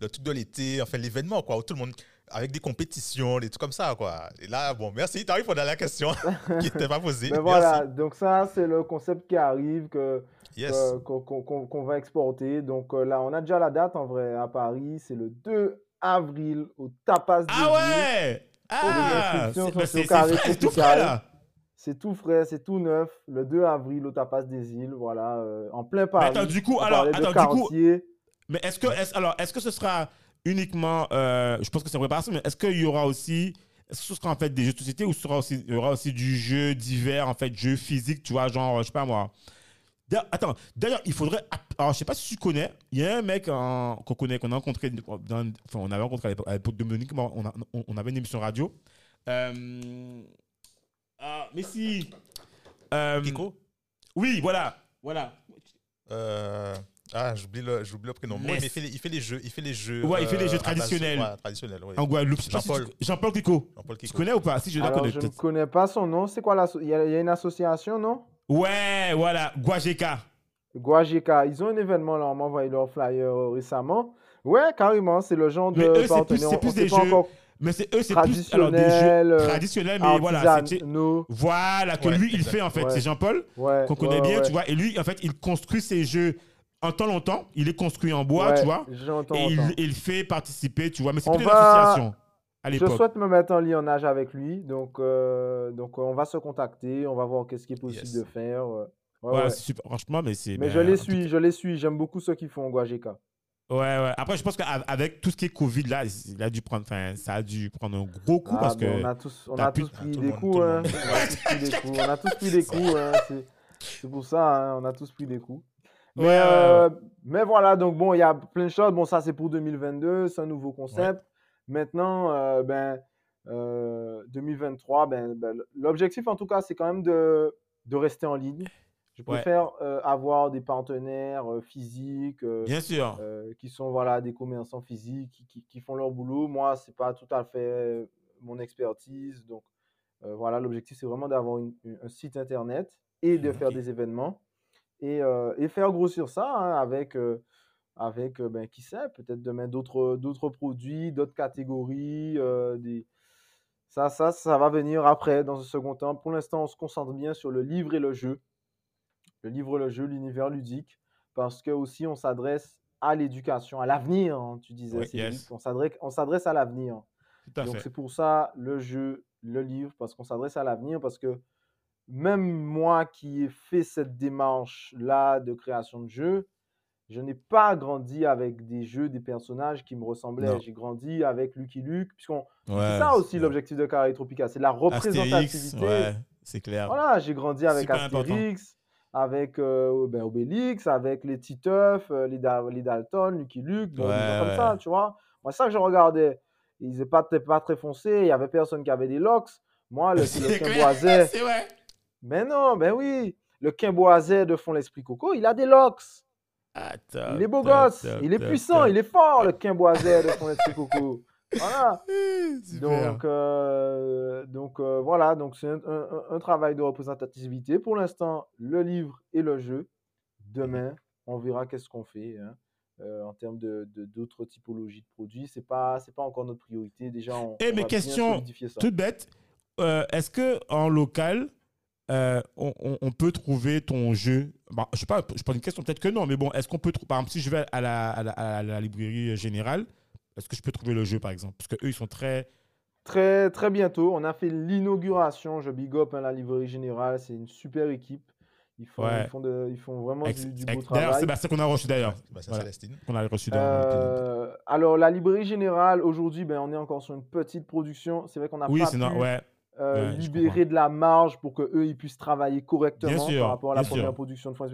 le truc de l'été, enfin l'événement, quoi, où tout le monde, avec des compétitions, des trucs comme ça, quoi. Et là, bon, merci, tu arrives à la question [laughs] qui n'était pas posée. Mais Merci. voilà, donc ça, c'est le concept qui arrive, que, Yes. que- qu'on qu'on- va exporter. Donc euh, là, on a déjà la date en vrai à Paris. C'est le 2 avril au Tapas des Ah Îles. ouais Ah c'est- tout frais là C'est tout frais, c'est tout neuf. Le 2 avril au Tapas des Îles, voilà, euh, en plein Mais Paris. attends, du coup, On alors, de attends, du coup, mais est-ce que, est alors, est-ce que ce sera uniquement, euh, je pense que c'est préparation, mais est-ce qu'il y aura aussi, est-ce que ce sera en fait des jeux de société ou ce sera aussi, il y aura aussi du jeu divers, en fait, jeu physique, tu vois, genre, je sais pas moi. D'ailleurs, Attends, d'ailleurs, il faudrait. Alors, je sais pas si tu connais, il y a un mec en- qu'on connaît, qu'on a rencontré, dans- enfin, on avait rencontré à l'époque- de Monique, on, a- on- avait une émission radio. Euh, ah, mais si. Euh, Kiko Oui, voilà, voilà. Euh, ah, j'oublie le, j'oublie le prénom. Mais il fait, les, il fait les jeux. Il fait les jeux. Ouais, il fait les jeux base- traditionnels. ouais, traditionnels, oui. En Guadeloupe. Jean-Paul. tu- Jean-Paul Kiko. Jean-Paul Tu Kiko. connais ou pas? Si je Alors, connaître. je ne connais pas son nom. C'est quoi l'asso- Il y, y a une association, non? Ouais, voilà, Guajeka. Guajeka. Ils ont un événement là. On m'a envoyé leur flyer euh, récemment. Ouais, carrément. C'est le genre de Mais eux, c'est plus- c'est plus des jeux encore Mais c'est eux, c'est plus alors, des jeux euh, traditionnels, mais voilà, voilà que Ouais, lui il exact. fait en fait. Ouais. C'est Jean-Paul Ouais, qu'on connaît ouais, bien, ouais. tu vois. Et lui, en fait, il construit ses jeux en temps longtemps. Il est construit en bois, Ouais, tu vois. J'entends. Et il, il fait participer, tu vois. Mais c'est plutôt va- une association à Je souhaite me mettre en lionnage avec lui. Donc, euh, donc euh, on va se contacter. On va voir qu'est-ce qui est possible Yes. de faire. euh. Ouais, Ouais, ouais. c'est super. Franchement, mais c'est. Mais ben, je les suis, je les suis. J'aime beaucoup ceux qui font Guajeka. Ouais, ouais. Après, je pense qu'avec tout ce qui est Covid, là, il a dû prendre, enfin, ça a dû prendre un gros coup Ah, parce que. on a tous, on a tous pris des coups. hein. On a tous pris des [laughs] coups. Hein. [laughs] C'est- pour ça, hein, on a tous pris des coups. Mais, Ouais, ouais, mais voilà, donc bon, il y a plein de choses. Bon, ça, c'est pour 2022, c'est un nouveau concept. Maintenant, euh, ben, euh, 2023, ben, ben, l'objectif, en tout cas, c'est quand même de, de rester en ligne. Je Ouais. préfère euh, avoir des partenaires euh, physiques euh, Bien sûr. euh, qui sont voilà, des commerçants physiques qui, qui- qui font leur boulot. Moi, c'est pas tout à fait euh, mon expertise. Donc, euh, voilà, l'objectif, c'est vraiment d'avoir un site internet et de faire Ok. des événements et, euh, et faire grossir ça hein, avec, euh, avec euh, ben, qui sait, peut-être demain d'autres d'autres produits, d'autres catégories. euh, des... ça, ça, ça va venir après, dans un second temps. Pour l'instant, on se concentre bien sur le livre et le jeu. Le livre, le jeu, l'univers ludique parce que aussi on s'adresse à l'éducation, à l'avenir, hein, tu disais, yes. On s'adresse, on s'adresse à l'avenir. Tout à Donc c'est pour ça le jeu, le livre, parce qu'on s'adresse à l'avenir, parce que même moi qui ai fait cette démarche-là de création de jeux, je n'ai pas grandi avec des jeux, des personnages qui me ressemblaient. J'ai grandi avec Lucky Luke, puisqu'on... c'est ça aussi l'objectif de Carré Tropica, c'est la représentativité. Ouais, c'est clair. Voilà, j'ai grandi avec important. Astérix, avec euh, ben, Obélix, avec les Titeuf, euh, les, Da- les Dalton, Lucky Luke, bon, Ouais, comme ça, tu vois. Moi, c'est ça que je regardais. Ils n'étaient pas, très- pas très foncés, il y avait personne qui avait des locks. Moi, le, [laughs] le [laughs] vrai. mais non, ben oui, le quimboiset de fond l'esprit coco, il a des locks. Il est beau gosse, il est puissant, il est fort, le quimboiset de fond l'esprit coco. [laughs] Voilà. Donc, euh, donc euh, voilà, donc c'est un, un- un- un travail de représentativité. Pour l'instant, le livre et le jeu. Demain, on verra qu'est-ce qu'on fait hein, euh, en termes de d'autres typologies de produits. C'est pas c'est pas encore notre priorité. Déjà, on, Eh, on mais question toute bête. Est-ce que en local, euh, on, peut trouver ton jeu Bon, Je sais pas, je pose une question, peut-être que non, mais bon, est-ce qu'on peut trouver, par exemple, si je vais à la, à la- à la librairie générale, est-ce que je peux trouver le jeu, par exemple? Parce que eux, ils sont très. Très très bientôt, on a fait l'inauguration. Je big up hein, la librairie générale. C'est une super équipe. Ils font Ouais. ils font de- ils font vraiment ex- du, du ex- beau D'ailleurs, travail. Sébastien qu'on a reçu d'ailleurs. Sébastien Voilà. Célestine. Qu'on a reçu Euh, alors, la librairie générale, aujourd'hui, ben, on est encore sur une petite production. C'est vrai qu'on n'a Oui, pas c'est pu non, ouais. Euh, ouais, libérer de la marge pour qu'eux, ils puissent travailler correctement sûr, par rapport à la première sûr. production de France.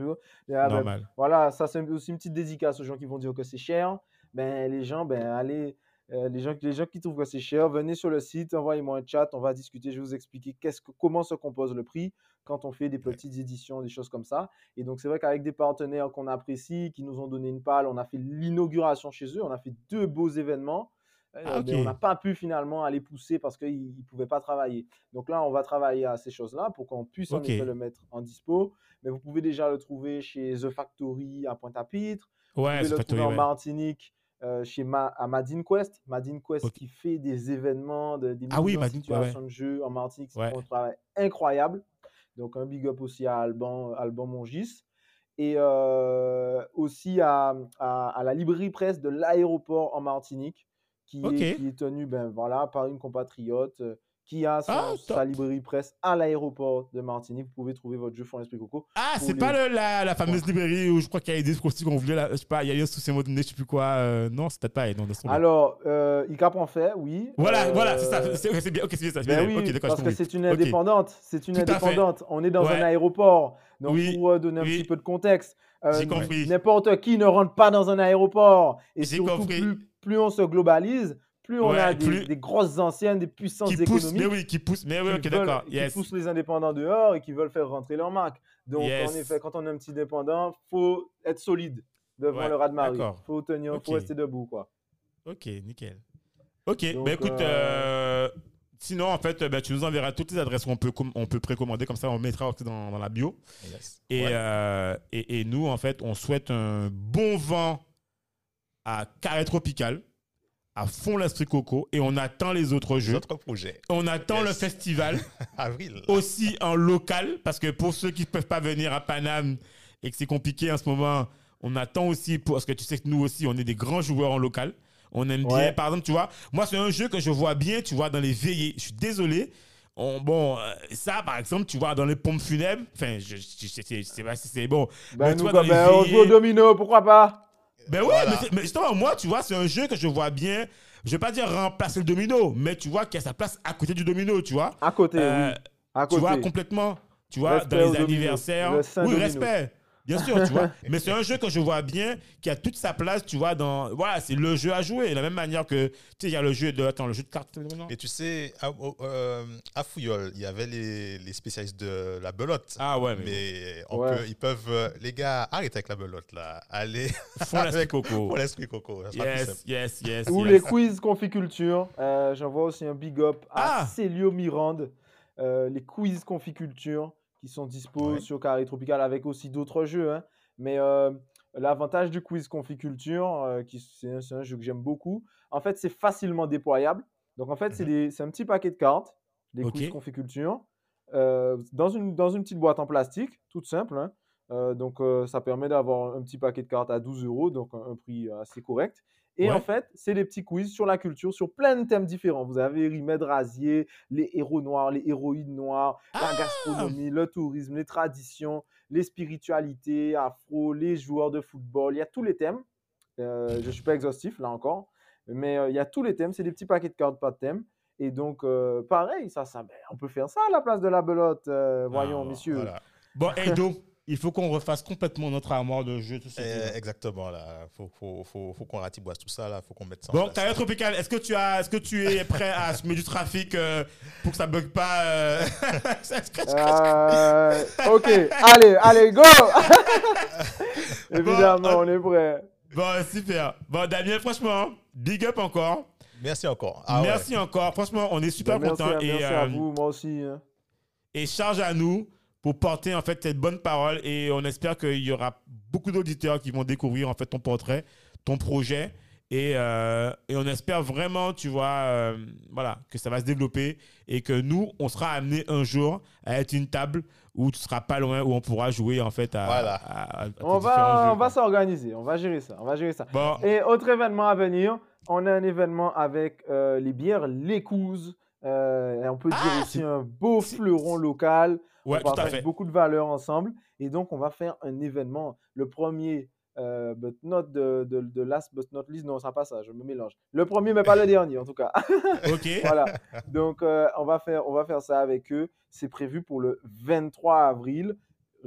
Et, ah, ben, voilà, ça, c'est aussi une petite dédicace aux gens qui vont dire que c'est cher. ben, les gens, ben, allez, euh, les, gens, les gens qui trouvent que c'est cher, venez sur le site, envoyez-moi un chat, on va discuter, je vais vous expliquer qu'est-ce que, comment se compose le prix quand on fait des petites éditions, des choses comme ça. Et donc, c'est vrai qu'avec des partenaires qu'on apprécie, qui nous ont donné une palle, on a fait l'inauguration chez eux, on a fait deux beaux événements. Euh, Ah, on n'a pas pu finalement aller pousser parce qu'ils ne pouvaient pas travailler. Donc là, on va travailler à ces choses-là pour qu'on puisse en Ok. effet le mettre en dispo. Mais vous pouvez déjà le trouver chez The Factory à Pointe-à-Pitre. Vous Ouais, pouvez c'est le Factory, trouver en. Martinique euh, chez Ma à Madine Quest. Madine Quest qui fait des événements, de- des Ah oui, mises en Madine, ouais, ouais. situation de jeu en Martinique. C'est Ouais. un travail incroyable. Donc un big up aussi à Alban, Alban Mongis. Et euh, aussi à, à- à la librairie presse de l'aéroport en Martinique, qui, est, qui est tenue ben, voilà, par une compatriote euh, qui a son- Ah, sa top. librairie presse à l'aéroport de Martinique. Vous pouvez trouver votre jeu Fond l'Esprit Coco. Ah, c'est les- pas le- la, la fameuse librairie où je crois qu'il y a des aussi qu'on voulait, là, je sais pas, il y a eu un souci à je sais plus quoi. euh, non, c'est peut-être pas non. Alors, euh, ICAP en fait, oui. Voilà, Euh, voilà, c'est ça. C'est bien, ok, c'est bien ça. Ben bien, oui, ok, d'accord, parce que c'est une indépendante. C'est une Tout indépendante. On est dans Ouais. un aéroport. Donc, Oui, pour euh, donner un oui. petit peu de contexte, euh, n'importe qui ne rentre pas dans un aéroport. Et surtout, plus, plus on se globalise, plus on a des, plus- des grosses anciennes, des puissances Qui pousse, économiques mais oui, qui pousse, mais oui, qui, veulent- d'accord. qui Yes. poussent les indépendants dehors et qui veulent faire rentrer leur marque. Donc, Yes. en effet, quand on est un petit dépendant, faut être solide devant Ouais, le ras de marée. faut tenir, Ok. faut rester debout, quoi. Ok, nickel. Ok, Donc, bah écoute, euh, euh, sinon, en fait, bah, tu nous enverras toutes les adresses qu'on peut, on peut précommander, comme ça, on mettra aussi dans, dans la bio. Yes. Et, Ouais. euh, et, et nous, en fait, on souhaite un bon vent à Carré Tropical, à fond l'esprit coco, et on attend les autres jeux. D'autres projets. On attend Yes. le festival, [laughs] Avril. aussi en local, parce que pour ceux qui ne peuvent pas venir à Paname et que c'est compliqué en ce moment, on attend aussi, pour, parce que tu sais que nous aussi, on est des grands joueurs en local. On aime bien, par exemple, tu vois, moi, c'est un jeu que je vois bien, tu vois, dans les veillées. Je suis désolé. On- bon, euh, ça, par exemple, tu vois, dans les pompes funèbres, enfin, je, je, je- sais pas si c'est bon. Ben, Mais nous, toi, dans les ben, on joue au domino, pourquoi pas? Ben oui, Voilà. mais, mais justement, moi, tu vois, c'est un jeu que je vois bien. Je vais pas dire remplacer le domino, mais tu vois qu'il y a sa place à côté du domino, tu vois. À côté, Euh, oui. À tu côté. vois, complètement. Tu vois, Respect dans les anniversaires. Le oui, domino. respect. Bien sûr, tu vois. Mais c'est un jeu que je vois bien, qui a toute sa place, tu vois, dans. Voilà, c'est le jeu à jouer. De la même manière que, tu sais, il y a le jeu de. Attends, le jeu de cartes. Et tu sais, à, euh, à Fouillol, il y avait les, les spécialistes de la belote. Ah ouais, mais. Mais on Ouais. peut, ils peuvent, euh, les gars, arrêtez avec la belote là. Allez Font l'esprit [laughs] avec- coco. l'esprit coco. Yes, yes, yes. Ou yes. les quiz conficulture. Euh, J'envoie aussi un big up à Ah Célio Mirande. Euh, les quiz conficulture qui sont dispo Ouais. sur Carré Tropical avec aussi d'autres jeux. hein. Mais euh, l'avantage du quiz conficulture, euh, qui c'est un, jeu que j'aime beaucoup, en fait, c'est facilement déployable. Donc, en fait, c'est Mhm. des- c'est un petit paquet de cartes, des quiz conficulture, euh, dans, une, dans une petite boîte en plastique, toute simple. hein. Donc, ça permet d'avoir un petit paquet de cartes à 12 euros, donc un, un prix assez correct. Et Ouais. en fait, c'est des petits quiz sur la culture, sur plein de thèmes différents. Vous avez Rimed Razier, les héros noirs, les héroïnes noires, la Ah gastronomie, le tourisme, les traditions, les spiritualités, afro, les joueurs de football. Il y a tous les thèmes. Euh, je ne suis pas exhaustif, là encore. Mais euh, il y a tous les thèmes. C'est des petits paquets de cartes, pas de thème. Et donc, euh, pareil, ça, ça, ben, on peut faire ça à la place de la belote. euh, voyons, Ah, messieurs. Voilà. Bon, Edo, il faut qu'on refasse complètement notre armoire de jeu. Tout ce Euh, qui- exactement là. Faut, faut, faut, faut qu'on ratiboise tout ça là. Faut qu'on mette ça. en Bon. Carré Tropical, est-ce que tu as, est-ce que tu es prêt à semer du trafic euh, pour que ça bug pas euh, [laughs] Euh, ok, allez, allez, go [laughs] Évidemment, Bon, on est prêt. Bon, super. Bon, Damien, franchement, big up encore. Merci encore. Ah ouais. merci encore. Franchement, on est super Ben, merci content à- et, merci à vous, moi aussi. hein. et charge à nous pour porter en fait cette bonne parole et on espère qu'il y aura beaucoup d'auditeurs qui vont découvrir en fait ton portrait, ton projet et, euh, et on espère vraiment, tu vois, euh, voilà, que ça va se développer et que nous, on sera amené un jour à être une table où tu seras pas loin, où on pourra jouer en fait à, Voilà. à- à- à tes On va, jeux, on va s'organiser, on va gérer ça, on va gérer ça. Bon, Et autre événement à venir, on a un événement avec euh, les bières L'Écouse. Euh, et on peut dire Ah, aussi c'est- un beau fleuron local. Ouais, on tout à fait. beaucoup de valeurs ensemble. Et donc, on va faire un événement. Le premier, euh, but not de, de, de last but not least, non, ça pas ça, je me mélange. Le premier, mais pas le [laughs] dernier, en tout cas. [laughs] Ok. voilà. Donc, euh, on, va faire, on va faire ça avec eux. C'est prévu pour le 23 avril.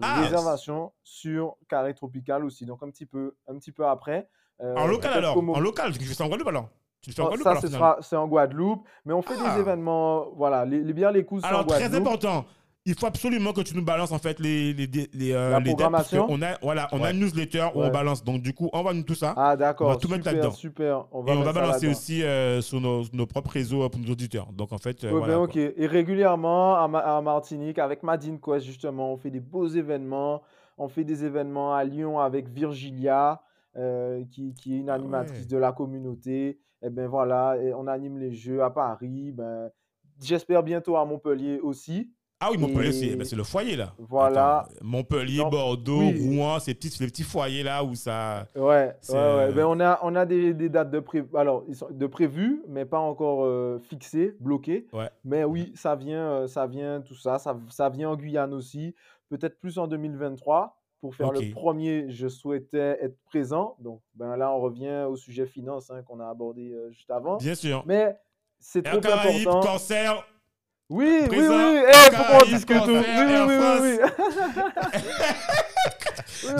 Ah, Réservation sur Carré Tropical aussi. Donc, un petit peu, un petit peu après. Euh, En local alors En local, tu fais ça en Guadeloupe alors Tu fais en Oh, Guadeloupe ça, alors ce c'est en Guadeloupe, mais on fait Ah. des événements, voilà, les, les bières les coups, c'est en Alors, très important, il faut absolument que tu nous balances en fait les, les, les, les, euh, La les dates, parce qu'on a, voilà, on a Ouais. une newsletter où Ouais. on balance. Donc, du coup, envoie-nous tout ça. Ah On va d'accord, tout mettre super, là-dedans. super. On et va, on va balancer aussi euh, sur nos, nos propres réseaux euh, pour nos auditeurs. Donc, en fait, euh, Ouais, voilà. ben, ok. Et régulièrement, à, Ma- à Martinique, avec Madine Quest, justement, on fait des beaux événements. On fait des événements à Lyon avec Virgilia, euh, qui, qui est une Ah animatrice de la communauté. Et ben voilà, et on anime les jeux à Paris. Ben, j'espère bientôt à Montpellier aussi. Ah oui, Montpellier, c'est Et- ben, c'est le foyer là. Voilà. Attends, Montpellier, Non, Bordeaux, oui. Rouen, ces petits, les petits foyers là où ça. Ouais, ouais, ouais. euh, Ben, on a, on a des, des dates de pré... Alors, de prévues, mais pas encore euh, fixées, bloquées. Ouais. Mais oui, ça vient, euh, ça vient, tout ça. Ça, ça vient en Guyane aussi. Peut-être plus en 2023. Pour faire le premier, je souhaitais être présent. Donc, ben là, on revient au sujet finance hein, qu'on a abordé euh, juste avant. Bien sûr. Mais c'est trop Caraïbes, important. cancer. Oui, oui, présent, oui. Eh, faut qu'on en Caraïbes, discute. Oui, oui.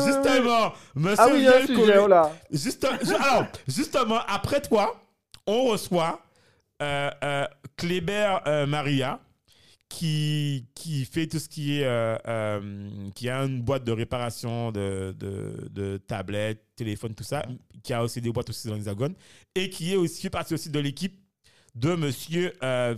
Justement, monsieur Ah oui, il y a un Yael sujet, oh là. Juste, ju- alors, justement, après toi, on reçoit euh, euh, Kléber euh, Maria, qui, qui fait tout ce qui est. qui a une boîte de réparation de, de, de tablettes, téléphones, tout ça, qui a aussi des boîtes aussi dans l'Hexagone, et qui est aussi fait partie aussi de l'équipe de monsieur euh.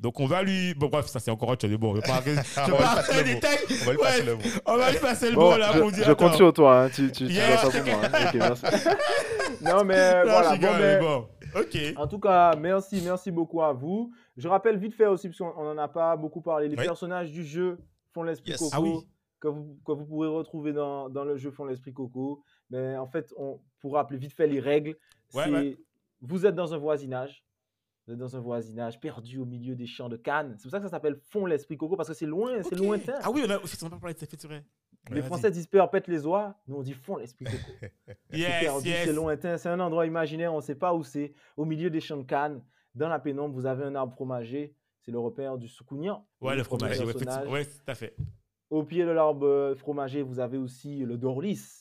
Donc, on va lui. Bon, bref, ça, c'est encore autre chose. Bon, je vais pas, [laughs] le détails. On va lui passer le mot. On va lui passer le mot là je, pour dire. je compte sur toi, hein. tu, tu, tu Yeah. ça pour moi. hein. Ok, merci. [laughs] non, mais Non, voilà. bon, mais- bon. Ok. En tout cas, merci, merci beaucoup à vous. Je rappelle vite fait aussi, parce qu'on n'en a pas beaucoup parlé, les Oui. personnages du jeu font l'esprit Yes. coco, Ah oui. que, vous, que vous pourrez retrouver dans, dans le jeu font l'esprit coco. Mais en fait, on, pour rappeler vite fait les règles, Ouais, c'est ouais. vous êtes dans un voisinage. Vous êtes dans un voisinage perdu au milieu des champs de Cannes. C'est pour ça que ça s'appelle Fond l'esprit coco, parce que c'est loin, c'est lointain. Ah oui, on a effectivement pas parlé de c'est vrai. les Français disent perpète les oies, nous on dit Fond l'esprit coco. vas-y. [laughs] C'est Yes, yes. lointain, c'est un endroit imaginaire, on ne sait pas où c'est. Au milieu des champs de Cannes, dans la pénombre, vous avez un arbre fromager, c'est le repère du Soukounian. Ouais, le premier fromage. Ouais, personnage. effectivement. ouais, tout à fait. Au pied de l'arbre euh, fromager, vous avez aussi le Dorlis,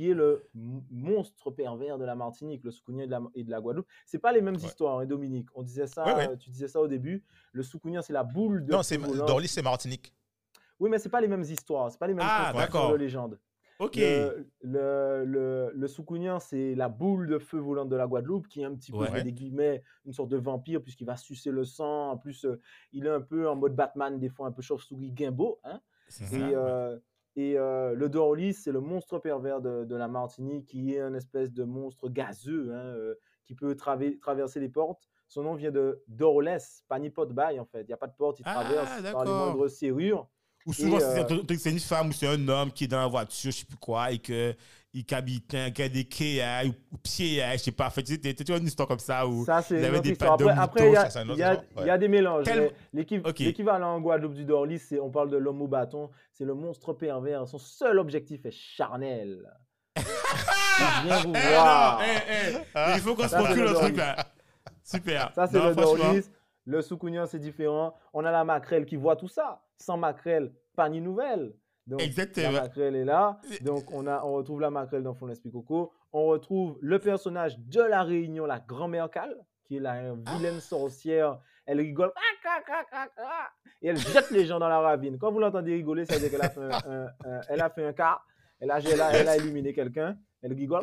qui est le monstre pervers de la Martinique, le Soukounian et de la, et de la Guadeloupe. C'est pas les mêmes Ouais. histoires, hein, Dominique. On disait ça, Ouais, ouais. tu disais ça au début. Le Soukounian, c'est la boule de Non, c'est volant. Dorly, c'est Martinique. Oui, mais c'est pas les mêmes histoires, c'est pas les mêmes Ah, d'accord. de légende. Ok. Le, le, le, c'est la boule de feu volante de la Guadeloupe qui est un petit peu, Ouais. des guillemets, une sorte de vampire puisqu'il va sucer le sang. En plus, euh, il est un peu en mode Batman, des fois un peu chauve-souris Gimbo. Hein C'est et ça. euh, et euh, le Dorlis, c'est le monstre pervers de, de la Martinique qui est un espèce de monstre gazeux hein, euh, qui peut traver- traverser les portes. Son nom vient de Dorles, pas ni pot bail en fait. Il n'y a pas de porte, il Ah, traverse par les moindres serrures. Ou souvent, c'est euh, c'est une femme ou c'est un homme qui est dans la voiture, je sais plus quoi, et que il habite un qui a des quais ou, pieds, je sais pas. Fait, vois une histoire comme ça où. Ça, il avait des pattes de Après, il y il y, a- il des mélanges. Ok. L'équivalent en Guadeloupe du Dorlis, c'est on parle de l'homme au bâton. C'est le monstre pervers. Son seul objectif est charnel. [laughs] Il vient vous eh, eh, il faut qu'on se procure le le truc là. Super. Ça, c'est le Dorlis. Le Soukounian, c'est différent. On a la maquerelle qui voit tout ça. Sans maquerelle, pas ni nouvelle. Donc, Exactement. La maquerelle est là. Donc, on, a, on retrouve la maquerelle dans Fond l'Esprit Coco. On retrouve le personnage de la Réunion, la grand-mère Cal, qui est la vilaine sorcière. Elle rigole. Ah, ah, ah. Et elle jette les gens dans la ravine. Quand vous l'entendez rigoler, ça veut dire qu'elle a fait un, un- un- elle a fait un quart. Elle a, elle a, elle a éliminé quelqu'un. Elle rigole.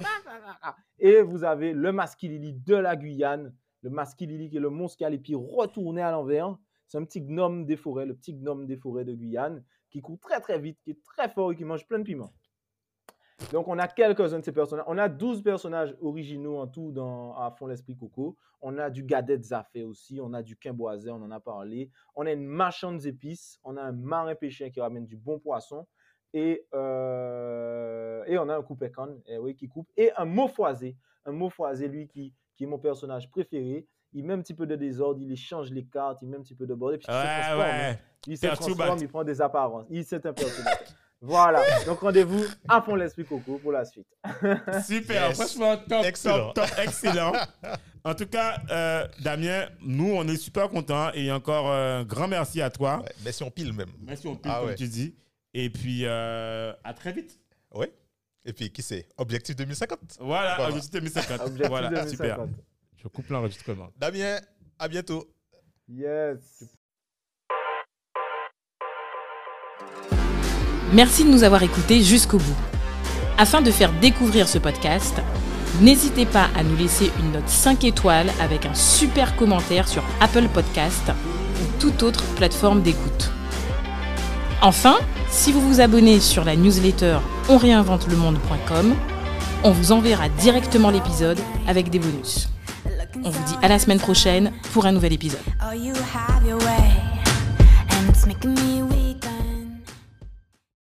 Et vous avez le Maskilili de la Guyane. Le Maskilili qui est le monstre qui a les pieds retournés à l'envers. C'est un petit gnome des forêts, le petit gnome des forêts de Guyane, qui court très très vite, qui est très fort et qui mange plein de piments. Donc on a quelques-uns de ces personnages. On a 12 personnages originaux en tout dans à fond l'esprit coco. On a du Gadet Zafé aussi, on a du Quimboisé, on en a parlé. On a une marchande d'épices, on a un marin pêcheur qui ramène du bon poisson. Et, euh, on a un coupé-con, eh oui, qui coupe. Et un mot foisé. Un mot foisé, lui, qui est mon personnage préféré. Il met un petit peu de désordre, il échange les cartes, il met un petit peu de bordel. Puis il se transforme, hein. ouais. Il se transforme, il prend des apparences. Il c'est un perturbateur. [laughs] voilà. Donc rendez-vous à fond l'esprit coco pour la suite. [laughs] Super, Yes. franchement, top, Excellent. top, top, excellent. en tout cas, euh, Damien, nous, on est super contents et encore euh, un grand merci à toi. Ouais, si on pile même. Merci, on peut, Ah comme ouais. tu dis. Et puis, euh, à très vite. Oui. Et puis, qui c'est Objectif 2050. Voilà, Voilà. objectif 2050. Objectif voilà, 2050. super. Je coupe l'enregistrement. Damien, à bientôt. Yes. Merci de nous avoir écoutés jusqu'au bout. Afin de faire découvrir ce podcast, n'hésitez pas à nous laisser une note 5 étoiles avec un super commentaire sur Apple Podcast ou toute autre plateforme d'écoute. Enfin, si vous vous abonnez sur la newsletter onréinventelemonde.com, on vous enverra directement l'épisode avec des bonus. On vous dit à la semaine prochaine pour un nouvel épisode.